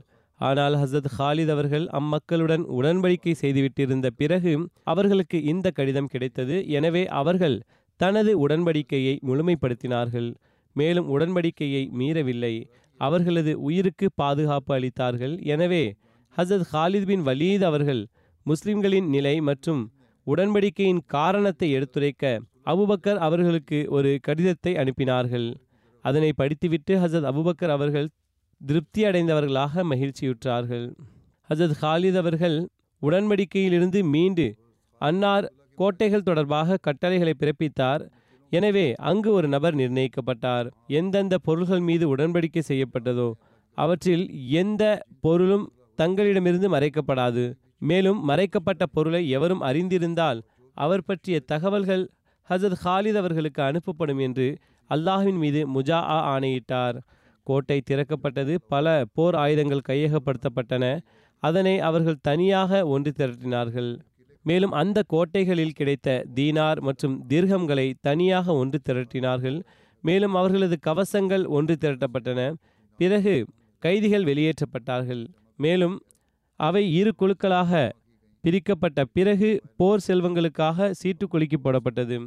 ஆனால் ஹசரத் ஹாலித் அவர்கள் அம்மக்களுடன் உடன்படிக்கை செய்துவிட்டிருந்த பிறகு அவர்களுக்கு இந்த கடிதம் கிடைத்தது. எனவே அவர்கள் தனது உடன்படிக்கையை முழுமைப்படுத்தினார்கள். மேலும் உடன்படிக்கையை மீறவில்லை. அவர்களது உயிருக்கு பாதுகாப்பு அளித்தார்கள். எனவே ஹசரத் ஹாலித் பின் வலீத் அவர்கள் முஸ்லிம்களின் நிலை மற்றும் உடன்படிக்கையின் காரணத்தை எடுத்துரைக்க அபுபக்கர் அவர்களுக்கு ஒரு கடிதத்தை அனுப்பினார்கள். அதனை படித்துவிட்டு ஹசத் அபுபக்கர் அவர்கள் திருப்தி அடைந்தவர்களாக மகிழ்ச்சியுற்றார்கள். ஹசத் ஹாலித் அவர்கள் உடன்படிக்கையிலிருந்து மீண்டு அன்னார் கோட்டைகள் தொடர்பாக கட்டளைகளை பிறப்பித்தார். எனவே அங்கு ஒரு நபர் நிர்ணயிக்கப்பட்டார். எந்தெந்த பொருள்கள் மீது உடன்படிக்கை செய்யப்பட்டதோ அவற்றில் எந்த பொருளும் தங்களிடமிருந்து மறைக்கப்படாது. மேலும் மறைக்கப்பட்ட பொருளை எவரும் அறிந்திருந்தால் அவர் பற்றிய தகவல்கள் ஹசத் ஹாலித் அவர்களுக்கு அனுப்பப்படும் என்று அல்லாஹ்வின் மீது முஜா ஆணையிட்டார். கோட்டை திறக்கப்பட்டது பல போர் ஆயுதங்கள் கையகப்படுத்தப்பட்டன. அதனை அவர்கள் தனியாக ஒன்று திரட்டினார்கள். மேலும் அந்த கோட்டைகளில் கிடைத்த தீனார் மற்றும் தீர்கங்களை தனியாக ஒன்று திரட்டினார்கள். மேலும் அவர்களது கவசங்கள் ஒன்று திரட்டப்பட்டன. பிறகு கைதிகள் வெளியேற்றப்பட்டார்கள். மேலும் அவை இரு குழுக்களாக பிரிக்கப்பட்ட பிறகு போர் செல்வங்களுக்காக சீட்டு குலுக்கி போடப்பட்டது.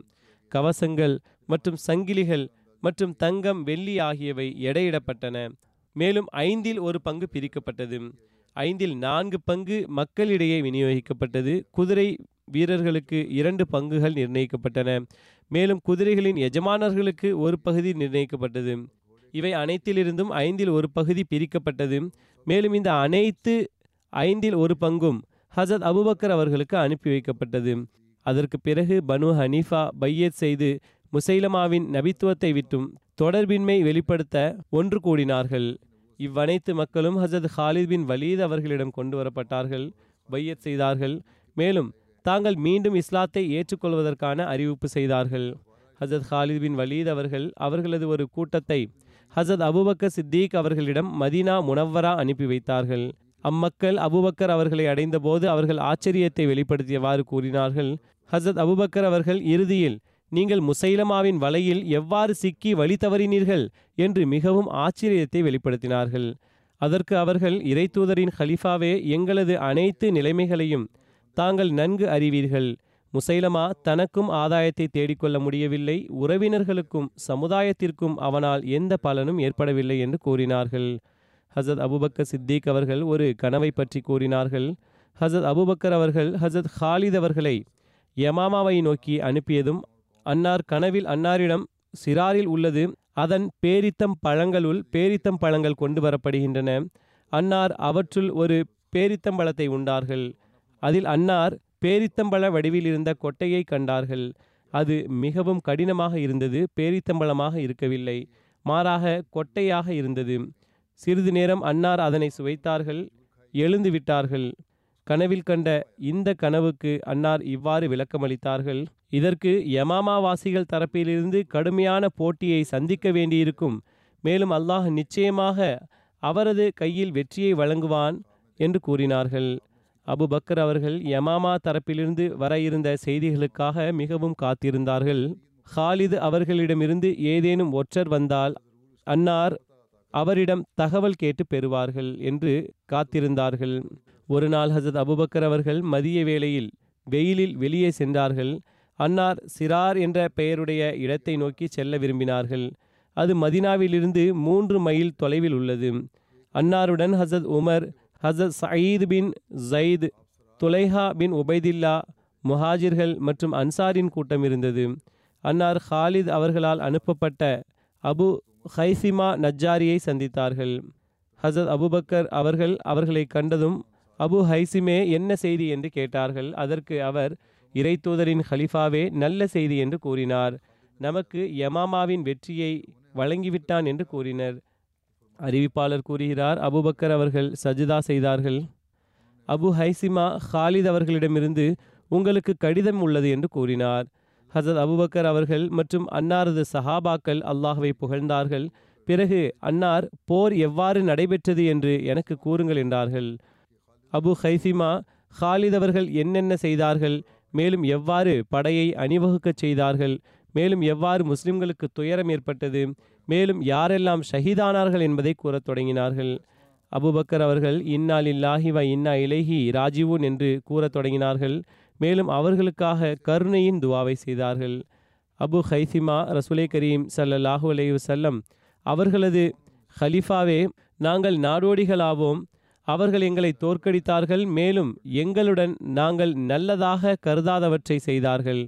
கவசங்கள் மற்றும் சங்கிலிகள் மற்றும் தங்கம் வெள்ளி ஆகியவை எடையிடப்பட்டன. மேலும் ஐந்தில் ஒரு பங்கு பிரிக்கப்பட்டது. ஐந்தில் நான்கு பங்கு மக்களிடையே விநியோகிக்கப்பட்டது. குதிரை வீரர்களுக்கு இரண்டு பங்குகள் நிர்ணயிக்கப்பட்டன. மேலும் குதிரைகளின் எஜமானர்களுக்கு ஒரு பகுதி நிர்ணயிக்கப்பட்டது. இவை அனைத்திலிருந்தும் ஐந்தில் ஒரு பகுதி பிரிக்கப்பட்டது. மேலும் இந்த அனைத்து ஐந்தில் ஒரு பங்கும் ஹசத் அபுபக்கர் அவர்களுக்கு அனுப்பி வைக்கப்பட்டது. அதற்கு பிறகு பனு ஹனீஃபா பையத் செய்து முசைலமாவின் நபித்துவத்தை விட்டும் தொடர்பின்மை வெளிப்படுத்த ஒன்று கூடினார்கள். இவ்வனைத்து மக்களும் ஹசரத் ஹாலித் பின் வலீத் அவர்களிடம் கொண்டு வரப்பட்டார்கள். பையத் செய்தார்கள். மேலும் தாங்கள் மீண்டும் இஸ்லாத்தை ஏற்றுக்கொள்வதற்கான அறிவிப்பு செய்தார்கள். ஹசரத் ஹாலித் பின் வலீத் அவர்கள் அவர்களது ஒரு கூட்டத்தை ஹசரத் அபுபக்கர் சித்திக் அவர்களிடம் மதீனா முனவ்வரா அனுப்பி வைத்தார்கள். அம்மக்கள் அபுபக்கர் அவர்களை அடைந்தபோது அவர்கள் ஆச்சரியத்தை வெளிப்படுத்தியவாறு கூறினார்கள். ஹசத் அபுபக்கர் அவர்கள் இறுதியில் நீங்கள் முசைலமாவின் வலையில் எவ்வாறு சிக்கி வழி தவறினீர்கள்? என்று மிகவும் ஆச்சரியத்தை வெளிப்படுத்தினார்கள். அதற்கு அவர்கள் இறைத்தூதரின் ஹலிஃபாவே எங்களது அனைத்து நிலைமைகளையும் தாங்கள் நன்கு அறிவீர்கள். முசைலமா தனக்கும் ஆதாயத்தை தேடிக்கொள்ள முடியவில்லை. உறவினர்களுக்கும் சமுதாயத்திற்கும் அவனால் எந்த பலனும் ஏற்படவில்லை என்று கூறினார்கள். ஹசத் அபுபக்கர் சித்திக் அவர்கள் ஒரு கனவை பற்றி கூறினார்கள். ஹசத் அபுபக்கர் அவர்கள் ஹசத் ஹாலித் அவர்களை யமாமாவை நோக்கி அனுப்பியதும் அன்னார் கனவில் அன்னாரிடம் சிறாரில் உள்ளது அதன் பேரித்தம் பழங்களுள் பேரித்தம் பழங்கள் கொண்டு வரப்படுகின்றன. அன்னார் அவற்றுள் ஒரு பேரித்தம்பழத்தை உண்டார்கள். அதில் அன்னார் பேரித்தம்பழ வடிவில் இருந்த கொட்டையை கண்டார்கள். அது மிகவும் கடினமாக இருந்தது பேரித்தம்பழமாக இருக்கவில்லை. மாறாக கொட்டையாக இருந்தது. சிறிது நேரம் அன்னார் அதனை சுவைத்தார்கள் எழுந்து விட்டார்கள். கனவில் கண்ட இந்த கனவுக்கு அன்னார் இவ்வாறு விளக்கமளித்தார்கள் இதற்கு யமாமாவாசிகள் தரப்பிலிருந்து கடுமையான போட்டியை சந்திக்க வேண்டியிருக்கும். மேலும் அல்லாஹ் நிச்சயமாக அவரது கையில் வெற்றியை வழங்குவான் என்று கூறினார்கள். அபு பக்கர் அவர்கள் யமாமா தரப்பிலிருந்து வர இருந்த செய்திகளுக்காக மிகவும் காத்திருந்தார்கள். ஹாலிது அவர்களிடமிருந்து ஏதேனும் ஒற்றர் வந்தால் அன்னார் அவரிடம் தகவல் கேட்டு பெறுவார்கள் என்று காத்திருந்தார்கள். ஒரு நாள் ஹசத் அபுபக்கர் அவர்கள் மதிய வேளையில் வெயிலில் வெளியே சென்றார்கள். அன்னார் சிறார் என்ற பெயருடைய இடத்தை நோக்கி செல்ல விரும்பினார்கள். அது மதினாவிலிருந்து மூன்று மைல் தொலைவில் உள்ளது. அன்னாருடன் ஹசத் உமர் ஹசத் சயீத் பின் ஜயீத் துலைஹா பின் உபைதில்லா முஹாஜிர்கள் மற்றும் அன்சாரின் கூட்டம் இருந்தது. அன்னார் ஹாலித் அவர்களால் அனுப்பப்பட்ட அபு ஹைசிமா நஜ்ஜாரியை சந்தித்தார்கள். ஹசத் அபுபக்கர் அவர்கள் அவர்களை கண்டதும் அபு ஹைசிமே என்ன செய்தி? என்று கேட்டார்கள். அதற்கு அவர் இறை தூதரின் ஹலிஃபாவே நல்ல செய்தி என்று கூறினார். நமக்கு யமாமாவின் வெற்றியை வழங்கிவிட்டான் என்று கூறினர். அறிவிப்பாளர் கூறுகிறார் அபுபக்கர் அவர்கள் சஜிதா செய்தார்கள். அபு ஹைசிமா ஹாலித் அவர்களிடமிருந்து உங்களுக்கு கடிதம் உள்ளது என்று கூறினார். ஹசத் அபுபக்கர் அவர்கள் மற்றும் அன்னாரது சஹாபாக்கள் அல்லாஹுவை புகழ்ந்தார்கள். பிறகு அன்னார் போர் எவ்வாறு நடைபெற்றது என்று எனக்கு கூறுங்கள் என்றார்கள். அபு ஹைசிமா ஹாலித் அவர்கள் என்னென்ன செய்தார்கள்? மேலும் எவ்வாறு படையை அணிவகுக்கச் செய்தார்கள்? மேலும் எவ்வாறு முஸ்லிம்களுக்கு துயரம் ஏற்பட்டது? மேலும் யாரெல்லாம் ஷஹீதானார்கள் என்பதை கூறத் தொடங்கினார்கள். அபுபக்கர் அவர்கள் இன்னால் இல்லாஹிவா வ இன்னா இலைஹி ராஜீவூன் என்று கூறத் தொடங்கினார்கள். மேலும் அவர்களுக்காக கருணையின் துவாவை செய்தார்கள். அபு ஹைசிமா ரசுலை கரீம் ஸல்லல்லாஹு அலைஹி செல்லம் அவர்களது ஹலிஃபாவே நாங்கள் நாடோடிகளாவோம். அவர்கள் எங்களை தோற்கடித்தார்கள். மேலும் எங்களுடன் நாங்கள் நல்லதாக கருதாதவற்றை செய்தார்கள்.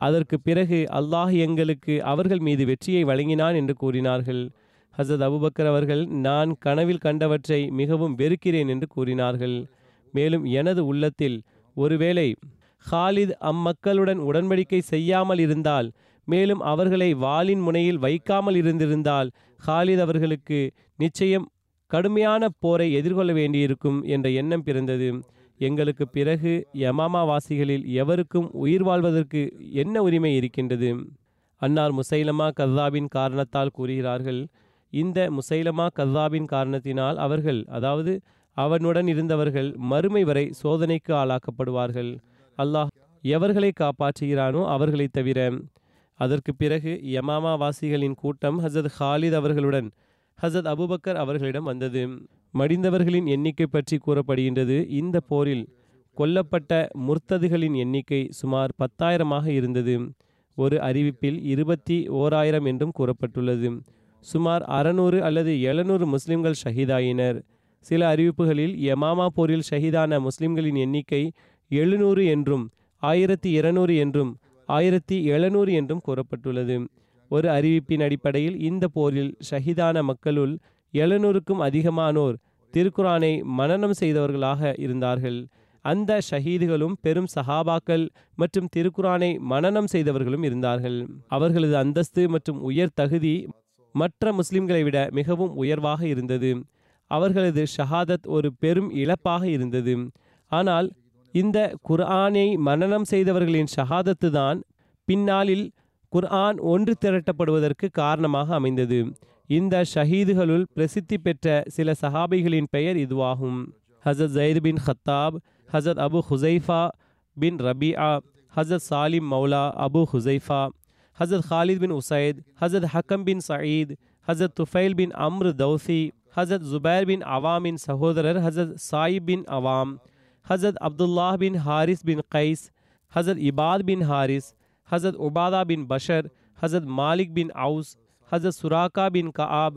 அதற்கு பிறகு அல்லாஹ் எங்களுக்கு அவர்கள் மீது வெற்றியை வழங்கினான் என்று கூறினார்கள். ஹசத் அபுபக்கர் அவர்கள் நான் கனவில் கண்டவற்றை மிகவும் வெறுக்கிறேன் என்று கூறினார்கள். மேலும் எனது உள்ளத்தில் ஒருவேளை ஹாலித் அம்மக்களுடன் உடன்படிக்கை செய்யாமல் இருந்தால் மேலும் அவர்களை வாளின் முனையில் வைக்காமல் இருந்திருந்தால் ஹாலித் அவர்களுக்கு நிச்சயம் கடுமையான போரை எதிர்கொள்ள வேண்டியிருக்கும் என்ற எண்ணம் பிறந்தது. எங்களுக்கு பிறகு யமாமா வாசிகளில் எவருக்கும் உயிர் வாழ்வதற்கு என்ன உரிமை இருக்கின்றது? அன்னார் முசைலமா கர்தாவின் காரணத்தால் கூறுகிறார்கள் இந்த முசைலமா கர்தாவின் காரணத்தினால் அவர்கள் அதாவது அவனுடன் இருந்தவர்கள் மறுமை வரை சோதனைக்கு ஆளாக்கப்படுவார்கள். அல்லாஹ் எவர்களை காப்பாற்றுகிறானோ அவர்களைத் தவிர. அதற்கு பிறகு யமாமா வாசிகளின் கூட்டம் ஹசத் ஹாலித் அவர்களுடன் ஹசத் அபுபக்கர் அவர்களிடம் வந்தது. மடிந்தவர்களின் எண்ணிக்கை பற்றி கூறப்படுகின்றது இந்த போரில் கொல்லப்பட்ட முர்த்ததுகளின் எண்ணிக்கை சுமார் பத்தாயிரமாக இருந்தது. ஒரு அறிவிப்பில் இருபத்தி ஓராயிரம் என்றும் கூறப்பட்டுள்ளது. சுமார் அறநூறு அல்லது எழுநூறு முஸ்லிம்கள் ஷஹீதாயினர். சில அறிவிப்புகளில் யமாமா போரில் ஷஹீதான முஸ்லிம்களின் எண்ணிக்கை எழுநூறு என்றும் ஆயிரத்தி இருநூறு என்றும் ஆயிரத்தி எழுநூறு என்றும் கூறப்பட்டுள்ளது. ஒரு அறிவிப்பின் அடிப்படையில் இந்த போரில் ஷஹீதான மக்களுள் எழுநூறுக்கும் அதிகமானோர் திருக்குரானை மனனம் செய்தவர்களாக இருந்தார்கள். அந்த ஷஹீதுகளும் பெரும் சஹாபாக்கள் மற்றும் திருக்குரானை மனனம் செய்தவர்களும் இருந்தார்கள். அவர்களது அந்தஸ்து மற்றும் உயர் தகுதி மற்ற முஸ்லிம்களை விட மிகவும் உயர்வாக இருந்தது. அவர்களது ஷஹாதத் ஒரு பெரும் இழப்பாக இருந்தது. ஆனால் இந்த குர்ஆனை மனநம் செய்தவர்களின் ஷஹாதத்து தான் பின்னாளில் குர்ஆன் ஒன்று திரட்டப்படுவதற்கு காரணமாக அமைந்தது. இந்த ஷஹீதுகளுள் பிரசித்தி பெற்ற சில சஹாபிகளின் பெயர் இதுவாகும். ஹசத் ஜயத் பின் ஹத்தாப் ஹசத் அபு ஹுசைஃபா பின் ரபியா ஹசத் சாலிம் மௌலா அபு ஹுசைஃபா ஹசத் ஹாலித் பின் உசைத் ஹசத் ஹக்கம் பின் சயீத் ஹசத் துஃபைல் பின் அம்ரு தௌசி ஹசத் ஜுபைர் பின் அவாமின் சகோதரர் ஹசத் சாயிப் பின் அவாம். ஹசரத் Abdullah bin Harith bin Qais ஹசரத் இபாத் பின் ஹாரிஸ் ஹசரத் உபாதா பின் பஷர் ஹசரத் மாலிக் பின் அவுஸ் ஹசரத் சுராக்கா பின் கஆப்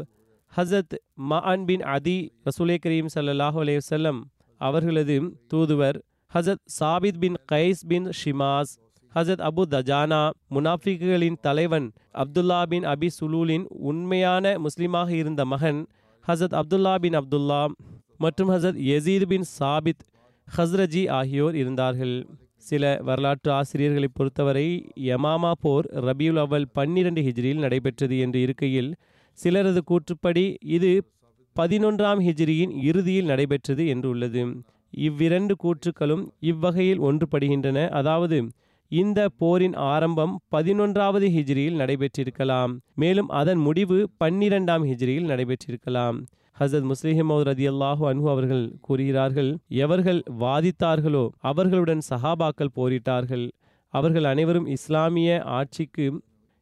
ஹசரத் மஅன் பின் அதி ரசூலே கரீம் ஸல்லல்லாஹு அலைஹி வஸல்லம் அவர்களது தூதுவர் ஹசரத் சாபித் பின் கைஸ் பின் ஷிமாஸ் ஹசரத் அபு தஜானா முனாஃபிக்குகளின் தலைவன் அப்துல்லா பின் அபி சுலூலின் உண்மையான முஸ்லிமாக இருந்த மகன் ஹசரத் அப்துல்லா பின் அப்துல்லா மற்றும் ஹசரத் யசீத் பின் சாபித் ஹஸ்ரஜி ஆகியோர் இருந்தார்கள். சில வரலாற்று ஆசிரியர்களை பொறுத்தவரை யமாமா போர் ரபியுல் அவல் பன்னிரண்டு ஹிஜ்ரியில் நடைபெற்றது என்று இருக்கையில் சிலரது கூற்றுப்படி இது பதினொன்றாம் ஹிஜ்ரியின் இறுதியில் நடைபெற்றது என்று உள்ளது. இவ்விரண்டு கூற்றுக்களும் இவ்வகையில் ஒன்றுபடுகின்றன. அதாவது இந்த போரின் ஆரம்பம் பதினொன்றாவது ஹிஜ்ரியில் நடைபெற்றிருக்கலாம். மேலும் அதன் முடிவு பன்னிரெண்டாம் ஹிஜ்ரியில் நடைபெற்றிருக்கலாம். ஹசரத் முஸ்லிஹமௌத் ரதி அல்லாஹூ அன்ஹு அவர்கள் கூறுகிறார்கள் எவர்கள் வாதித்தார்களோ அவர்களுடன் சஹாபாக்கள் போரிட்டார்கள். அவர்கள் அனைவரும் இஸ்லாமிய ஆட்சிக்கு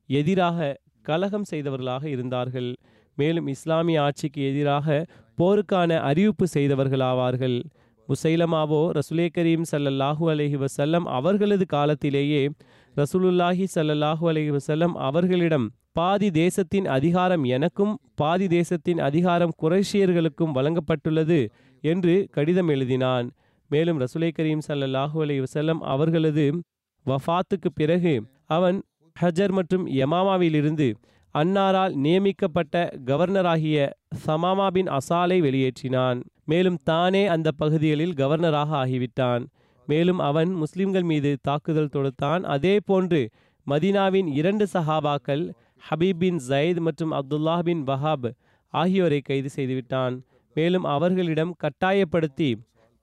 எதிராக கலகம் செய்தவர்களாக இருந்தார்கள். மேலும் இஸ்லாமிய ஆட்சிக்கு எதிராக போருக்கான அறிவிப்பு செய்தவர்களாவார்கள். முசைலமாவோ ரசுலே கரீம் சல்லல்லாஹூ அலஹி வசல்லம் அவர்களது காலத்திலேயே ரசூலுல்லாஹி சல்லல்லாஹூ அலஹி வசல்லம் அவர்களிடம் பாதி தேசத்தின் அதிகாரம் எனக்கும் பாதி தேசத்தின் அதிகாரம் குரேஷியர்களுக்கும் வழங்கப்பட்டுள்ளது என்று கடிதம் எழுதினான். மேலும் ரசுலை கரீம் சல்லாஹூ அலி வசல்லம் அவர்களது வஃபாத்துக்கு பிறகு அவன் ஹஜர் மற்றும் யமாமாவிலிருந்து அன்னாரால் நியமிக்கப்பட்ட கவர்னராகிய சமாமா பின் அசாலை வெளியேற்றினான். மேலும் தானே அந்த பகுதிகளில் கவர்னராக ஆகிவிட்டான். மேலும் அவன் முஸ்லிம்கள் மீது தாக்குதல் தொடுத்தான். அதே போன்று மதீனாவின் இரண்டு சஹாபாக்கள் ஹபீப் பின் ஜயத் மற்றும் அப்துல்லா பின் வஹாப் ஆகியோரை கைது செய்துவிட்டான். மேலும் அவர்களிடம் கட்டாயப்படுத்தி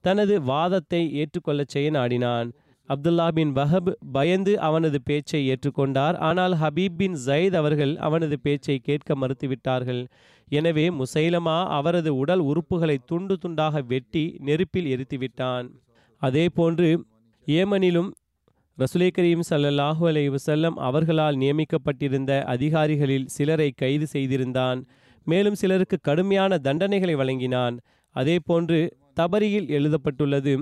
தனது வாதத்தை ஏற்றுக்கொள்ளச் செய்ய நாடினான் அப்துல்லா பின் வஹப் பயந்து அவனது பேச்சை ஏற்றுக்கொண்டார். ஆனால் ஹபீப் பின் ஜயத் அவர்கள் அவனது பேச்சை கேட்க மறுத்துவிட்டார்கள். எனவே முசைலமா அவரது உடல் உறுப்புகளை துண்டு துண்டாக வெட்டி நெருப்பில் எரித்துவிட்டான். அதே போன்று ஏமனிலும் ரசுலே கரீம் சல்லல்லாஹு அலை வசல்லம் அவர்களால் நியமிக்கப்பட்டிருந்த அதிகாரிகளில் சிலரை கைது செய்திருந்தான். மேலும் சிலருக்கு கடுமையான தண்டனைகளை வழங்கினான். அதே போன்று தபரியில் எழுதப்பட்டுள்ளது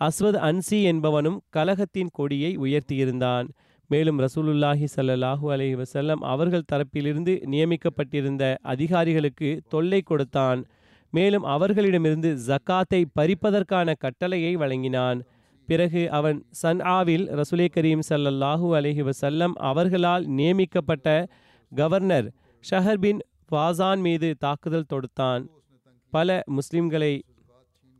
அஸ்வத் அன்சி என்பவனும் கலகத்தின் கொடியை உயர்த்தியிருந்தான். மேலும் ரசூலுல்லாஹி சல்லல்லாஹூ அலஹி வசல்லம் அவர்கள் தரப்பிலிருந்து நியமிக்கப்பட்டிருந்த அதிகாரிகளுக்கு தொல்லை கொடுத்தான். மேலும் அவர்களிடமிருந்து ஜக்காத்தை பறிப்பதற்கான கட்டளையை வழங்கினான். பிறகு அவன் சன் ஆவில் ரசுலே கரீம் சல்லல்லாஹூ அலஹி வசல்லம் அவர்களால் நியமிக்கப்பட்ட கவர்னர் ஷஹர் பின் ஃபாசான் மீது தாக்குதல் தொடுத்தான். பல முஸ்லிம்களை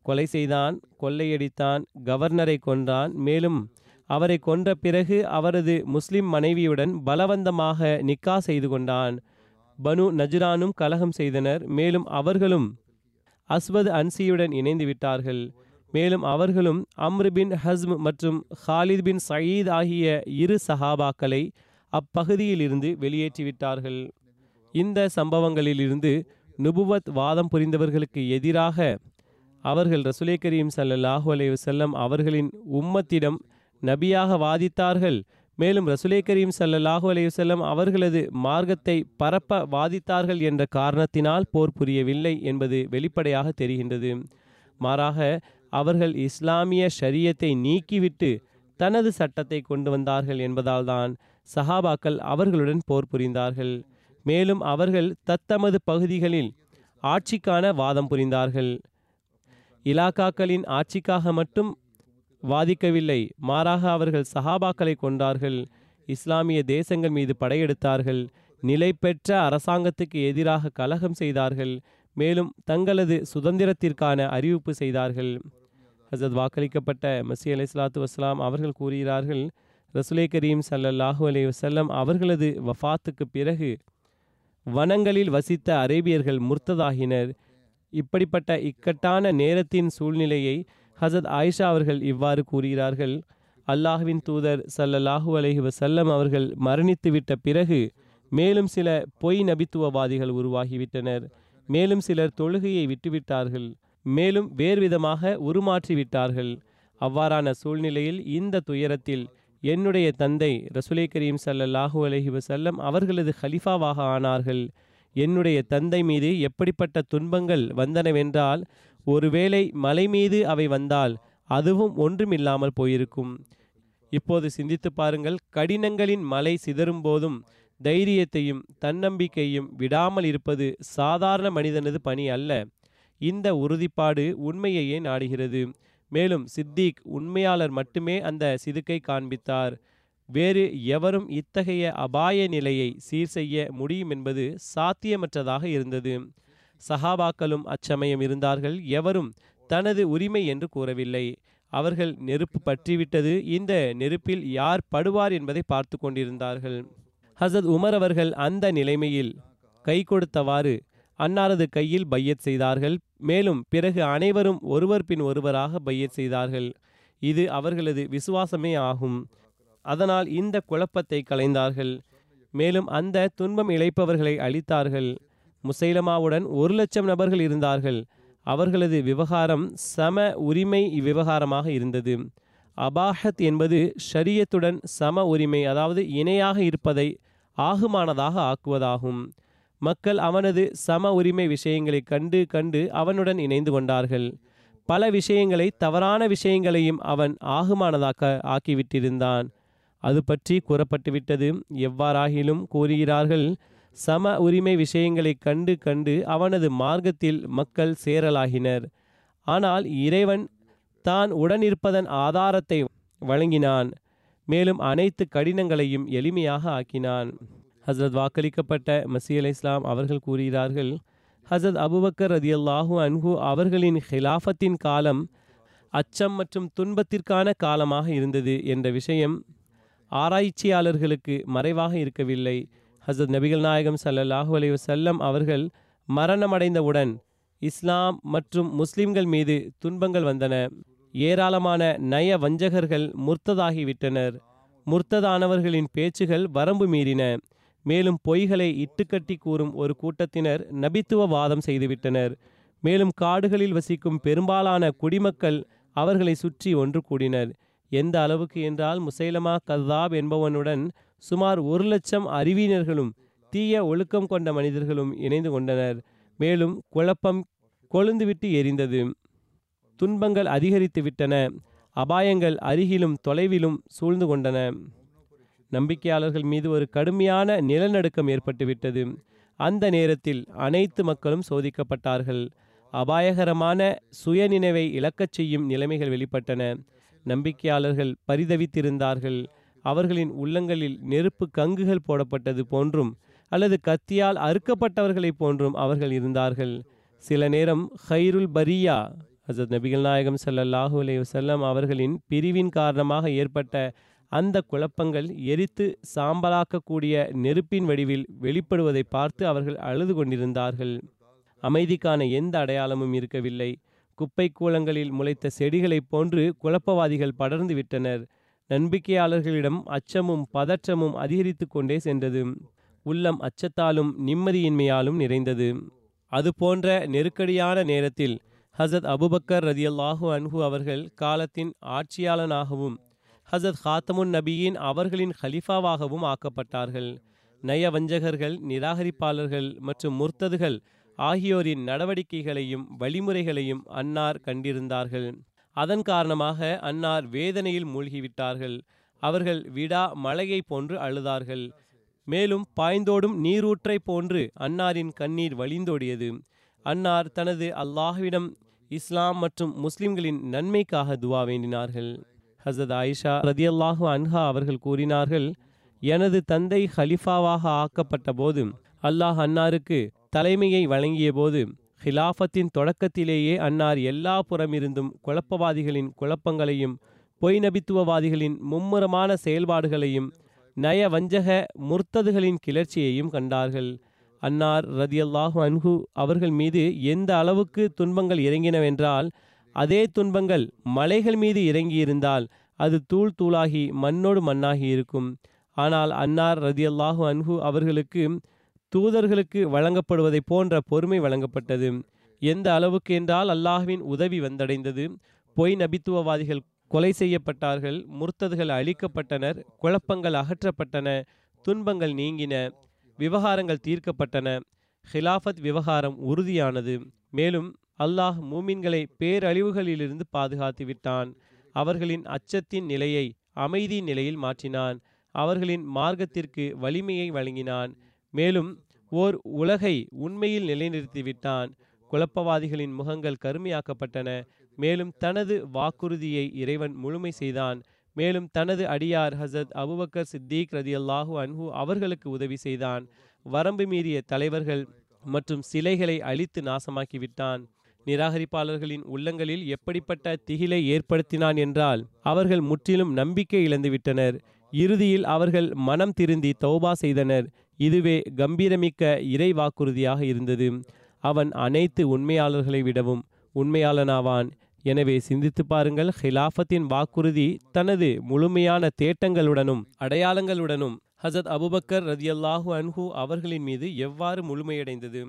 கொலை செய்தான் கொள்ளையடித்தான் கவர்னரை கொன்றான். மேலும் அவரை கொன்ற பிறகு அவரது முஸ்லிம் மனைவியுடன் பலவந்தமாக நிக்கா செய்து கொண்டான். பனு நஜ்ரானும் கலகம் செய்தனர். மேலும் அவர்களும் அஸ்வத் அன்சியுடன் இணைந்து விட்டார்கள். மேலும் அவர்களும் அம்ரு பின் ஹஸ்ம் மற்றும் ஹாலித் பின் சயீத் ஆகிய இரு சஹாபாக்களை அப்பகுதியிலிருந்து வெளியேற்றிவிட்டார்கள். இந்த சம்பவங்களிலிருந்து நுபுவத் வாதம் புரிந்தவர்களுக்கு எதிராக அவர்கள் ரசுலே கரீம் சல்லாஹூ அலைஹி செல்லம் அவர்களின் உம்மத்திடம் நபியாக வாதித்தார்கள். மேலும் ரசுலே கரீம் சல்லாஹூ அலைவு செல்லம் அவர்களது மார்க்கத்தை பரப்ப வாதித்தார்கள் என்ற காரணத்தினால் போர் புரியவில்லை என்பது வெளிப்படையாக தெரிகின்றது. மாறாக அவர்கள் இஸ்லாமிய ஷரியத்தை நீக்கிவிட்டு தனது சட்டத்தை கொண்டு வந்தார்கள் என்பதால்தான் சஹாபாக்கள் அவர்களுடன் போர் புரிந்தார்கள். மேலும் அவர்கள் தத்தமது பகுதிகளில் ஆட்சிக்கான வாதம் புரிந்தார்கள். இலாக்காக்களின் ஆட்சிக்காக மட்டும் வாதிக்கவில்லை மாறாக அவர்கள் சஹாபாக்களை கொண்டார்கள். இஸ்லாமிய தேசங்கள் மீது படையெடுத்தார்கள். நிலை பெற்ற அரசாங்கத்துக்கு எதிராக கலகம் செய்தார்கள். மேலும் தங்களது சுதந்திரத்திற்கான அறிவிப்பு செய்தார்கள். ஹசத் வாக்களிக்கப்பட்ட மசி அலை சலாத்து வஸ்லாம் அவர்கள் கூறுகிறார்கள் ரசுலே கரீம் சல்லல்லாஹு அலைஹி வசல்லம் அவர்களது வஃத்துக்கு பிறகு வனங்களில் வசித்த அரேபியர்கள் முர்த்ததாகினர். இப்படிப்பட்ட இக்கட்டான நேரத்தின் சூழ்நிலையை ஹசத் ஆயிஷா அவர்கள் இவ்வாறு கூறுகிறார்கள் அல்லாஹ்வின் தூதர் சல்லல்லாஹு அலைஹி வசல்லம் அவர்கள் மரணித்துவிட்ட பிறகு மேலும் சில பொய் நபித்துவவாதிகள் உருவாகிவிட்டனர் மேலும் சிலர் தொழுகையை விட்டுவிட்டார்கள். மேலும் வேறுவிதமாக உருமாற்றிவிட்டார்கள். அவ்வாறான சூழ்நிலையில் இந்த துயரத்தில் என்னுடைய தந்தை ரசுலை கரீம் ஸல்லல்லாஹு அலஹி வசல்லம் அவர்களது ஹலிஃபாவாக ஆனார்கள். என்னுடைய தந்தை மீது எப்படிப்பட்ட துன்பங்கள் வந்தனவென்றால் ஒருவேளை மலை மீது அவை வந்தால் அதுவும் ஒன்றுமில்லாமல் போயிருக்கும். இப்போது சிந்தித்து பாருங்கள் கடினங்களின் மலை சிதறும் போதும் தைரியத்தையும் தன்னம்பிக்கையும் விடாமல் இருப்பது சாதாரண மனிதனது பணி அல்ல. இந்த உறுதிப்பாடு உண்மையையே நாடுகிறது. மேலும் சித்திக் உண்மையாளர் மட்டுமே அந்த சிதுக்கை காண்பித்தார். வேறு எவரும் இத்தகைய அபாய நிலையை சீர் செய்ய முடியும் என்பது சாத்தியமற்றதாக இருந்தது. சஹாபாக்களும் அச்சமயம் இருந்தார்கள். எவரும் தனது உரிமை என்று கூறவில்லை. அவர்கள் நெருப்பு பற்றிவிட்டது. இந்த நெருப்பில் யார் படுவார் என்பதை பார்த்து கொண்டிருந்தார்கள். ஹசத் உமர் அவர்கள் அந்த நிலைமையில் கை கொடுத்தவாறு அன்னாரது கையில் பையத் செய்தார்கள். மேலும் பிறகு அனைவரும் ஒருவர் பின் ஒருவராக பையத் செய்தார்கள். இது அவர்களது விசுவாசமே ஆகும். அதனால் இந்த குழப்பத்தை கலைந்தார்கள் மேலும் அந்த துன்பம் இழைப்பவர்களை அழித்தார்கள். முசைலமாவுடன் ஒரு லட்சம் நபர்கள் இருந்தார்கள். அவர்களது விவகாரம் சம உரிமை விவகாரமாக இருந்தது. அபாஹத் என்பது ஷரியத்துடன் சம உரிமை அதாவது இணையாக இருப்பதை ஆகுமானதாக ஆக்குவதாகும். மக்கள் அவனது சம உரிமை விஷயங்களை கண்டு கண்டு அவனுடன் இணைந்து கொண்டார்கள். பல விஷயங்களை தவறான விஷயங்களையும் அவன் ஆகுமானதாக ஆக்கிவிட்டிருந்தான். அது பற்றி கூறப்பட்டுவிட்டது. எவ்வாறாகிலும் கூறுகிறார்கள் சம உரிமை விஷயங்களை கண்டு கண்டு அவனது மார்க்கத்தில் மக்கள் சேரலாகினர். ஆனால் இறைவன் தான் உடனிருப்பதன் ஆதாரத்தை வழங்கினான். மேலும் அனைத்து கடினங்களையும் எளிமையாக ஆக்கினான். ஹசரத் வாக்களிக்கப்பட்ட மசி அலை இஸ்லாம் அவர்கள் கூறுகிறார்கள் ஹசரத் அபுபக்கர் ரதியல்லாஹூ அன்ஹு அவர்களின் ஹிலாஃபத்தின் காலம் அச்சம் மற்றும் துன்பத்திற்கான காலமாக இருந்தது என்ற விஷயம் ஆராய்ச்சியாளர்களுக்கு மறைவாக இருக்கவில்லை. ஹசரத் நபிகள் நாயகம் ஸல்லல்லாஹு அலி வஸல்லம் அவர்கள் மரணமடைந்தவுடன் இஸ்லாம் மற்றும் முஸ்லிம்கள் மீது துன்பங்கள் வந்தன. ஏராளமான நய வஞ்சகர்கள் முர்த்ததாகிவிட்டனர். முர்த்ததானவர்களின் பேச்சுகள் வரம்பு மீறின. மேலும் பொய்களை இட்டுக்கட்டி கூறும் ஒரு கூட்டத்தினர் நபித்துவ வாதம் செய்துவிட்டனர். மேலும் காடுகளில் வசிக்கும் பெரும்பாலான குடிமக்கள் அவர்களை சுற்றி ஒன்று கூடினர். எந்த அளவுக்கு என்றால் முசைலமா கதாப் என்பவனுடன் சுமார் ஒரு லட்சம் அறிவியினர்களும் தீய ஒழுக்கம் கொண்ட மனிதர்களும் இணைந்து கொண்டனர். மேலும் குழப்பம் கொழுந்துவிட்டு எரிந்தது. துன்பங்கள் அதிகரித்து விட்டன அபாயங்கள் அருகிலும் தொலைவிலும் சூழ்ந்து கொண்டன. நம்பிக்கையாளர்கள் மீது ஒரு கடுமையான நிலநடுக்கம் ஏற்பட்டுவிட்டது. அந்த நேரத்தில் அனைத்து மக்களும் சோதிக்கப்பட்டார்கள். அபாயகரமான சுயநினைவை இழக்கச் செய்யும் நிலைமைகள் வெளிப்பட்டன. நம்பிக்கையாளர்கள் பரிதவித்திருந்தார்கள். அவர்களின் உள்ளங்களில் நெருப்பு கங்குகள் போடப்பட்டது போன்றும் அல்லது கத்தியால் அறுக்கப்பட்டவர்களைப் போன்றும் அவர்கள் இருந்தார்கள். சில நேரம் ஹைருல் பரியா ஹசரத் நபிகள் நாயகம் சல்லாஹூ அலைஹி செல்லம் அவர்களின் பிரிவின் காரணமாக ஏற்பட்ட அந்த குழப்பங்கள் எரித்து சாம்பலாக்கக்கூடிய நெருப்பின் வடிவில் வெளிப்படுவதை பார்த்து அவர்கள் அழுது கொண்டிருந்தார்கள். அமைதிக்கான எந்த அடையாளமும் இருக்கவில்லை. குப்பை கூலங்களில் முளைத்த செடிகளைப் போன்று குழப்பவாதிகள் படர்ந்து விட்டனர். நம்பிக்கையாளர்களிடம் அச்சமும் பதற்றமும் அதிகரித்து கொண்டே சென்றது. உள்ளம் அச்சத்தாலும் நிம்மதியின்மையாலும் நிறைந்தது. அதுபோன்ற நெருக்கடியான நேரத்தில் ஹசத் அபுபக்கர் ரதியல்லாஹு அன்ஹு அவர்கள் காலத்தின் ஆட்சியாளனாகவும் ஹசத் ஹாத்தமுன் நபியின் அவர்களின் ஹலிஃபாவாகவும் ஆக்கப்பட்டார்கள். நயவஞ்சகர்கள் நிராகரிப்பாளர்கள் மற்றும் முர்த்ததுகள் ஆகியோரின் நடவடிக்கைகளையும் வழிமுறைகளையும் அன்னார் கண்டிருந்தார்கள். அதன் காரணமாக அன்னார் வேதனையில் மூழ்கிவிட்டார்கள். அவர்கள் விடா மலையை போன்று அழுதார்கள். மேலும் பாய்ந்தோடும் நீரூற்றை போன்று அன்னாரின் கண்ணீர் வழிந்தோடியது. அன்னார் தனது அல்லாஹ்விடம் இஸ்லாம் மற்றும் முஸ்லிம்களின் நன்மைக்காக துவா வேண்டினார்கள். ஹசரத் ஆயிஷா ரதியல்லாஹு அன்ஹா அவர்கள் கூறினார்கள் எனது தந்தை ஹலிஃபாவாக ஆக்கப்பட்ட போது அல்லாஹ் அன்னாருக்கு தலைமையை வழங்கிய போது ஹிலாஃபத்தின் தொடக்கத்திலேயே அன்னார் எல்லா புறமிருந்தும் குழப்பவாதிகளின் குழப்பங்களையும் பொய் நபித்துவவாதிகளின் மும்முரமான செயல்பாடுகளையும் நய வஞ்சக முர்த்ததுகளின் கிளர்ச்சியையும் கண்டார்கள். அன்னார் ரதியல்லாஹு அன்ஹு அவர்கள் மீது எந்த அளவுக்கு துன்பங்கள் இறங்கினவென்றால் அதே துன்பங்கள் மலைகள் மீது இறங்கியிருந்தால் அது தூள் தூளாகி மண்ணோடு மண்ணாகி இருக்கும். ஆனால் அன்னார் ரதியல்லாஹு அன்ஹு அவர்களுக்கு தூதர்களுக்கு வழங்கப்படுவதை போன்ற பொறுமை வழங்கப்பட்டது. எந்த அளவுக்கு என்றால் அல்லாஹ்வின் உதவி வந்தடைந்தது. பொய் நபித்துவவாதிகள் கொலை செய்யப்பட்டார்கள் முர்த்ததுகள் அழிக்கப்பட்டனர் குழப்பங்கள் அகற்றப்பட்டன துன்பங்கள் நீங்கின விவகாரங்கள் தீர்க்கப்பட்டன. ஹிலாஃபத் விவகாரம் உறுதியானது. மேலும் அல்லாஹ் மூமின்களை பேரழிவுகளிலிருந்து பாதுகாத்து விட்டான் அவர்களின் அச்சத்தின் நிலையை அமைதி நிலையில் மாற்றினான். அவர்களின் மார்க்கத்திற்கு வலிமையை வழங்கினான். மேலும் ஓர் உலகை உண்மையில் நிலைநிறுத்திவிட்டான். குழப்பவாதிகளின் முகங்கள் கருமையாக்கப்பட்டன. மேலும் தனது வாக்குறுதியை இறைவன் முழுமை செய்தான். மேலும் தனது அடியார் ஹசத் அபுபக்கர் சித்திக் ரதி அல்லாஹூ அன்ஹு அவர்களுக்கு உதவி செய்தான். வரம்பு மீறிய தலைவர்கள் மற்றும் சிலைகளை அழித்து நாசமாக்கிவிட்டான். நிராகரிப்பாளர்களின் உள்ளங்களில் எப்படிப்பட்ட திகிலை ஏற்படுத்தினான் என்றால் அவர்கள் முற்றிலும் நம்பிக்கை இழந்துவிட்டனர். இறுதியில் அவர்கள் மனம் திருந்தி தௌபா செய்தனர். இதுவே கம்பீரமிக்க இறை வாக்குறுதியாக இருந்தது. அவன் அனைத்து உண்மையாளர்களை விடவும் உண்மையாளனாவான். எனவே சிந்தித்து பாருங்கள் ஹிலாஃபத்தின் வாக்குறுதி தனது முழுமையான தேட்டங்களுடனும் அடையாளங்களுடனும். ஹசத் அபுபக்கர் ரதியல்லாஹு அன்ஹு அவர்களின் மீது எவ்வாறு முழுமையடைந்தது?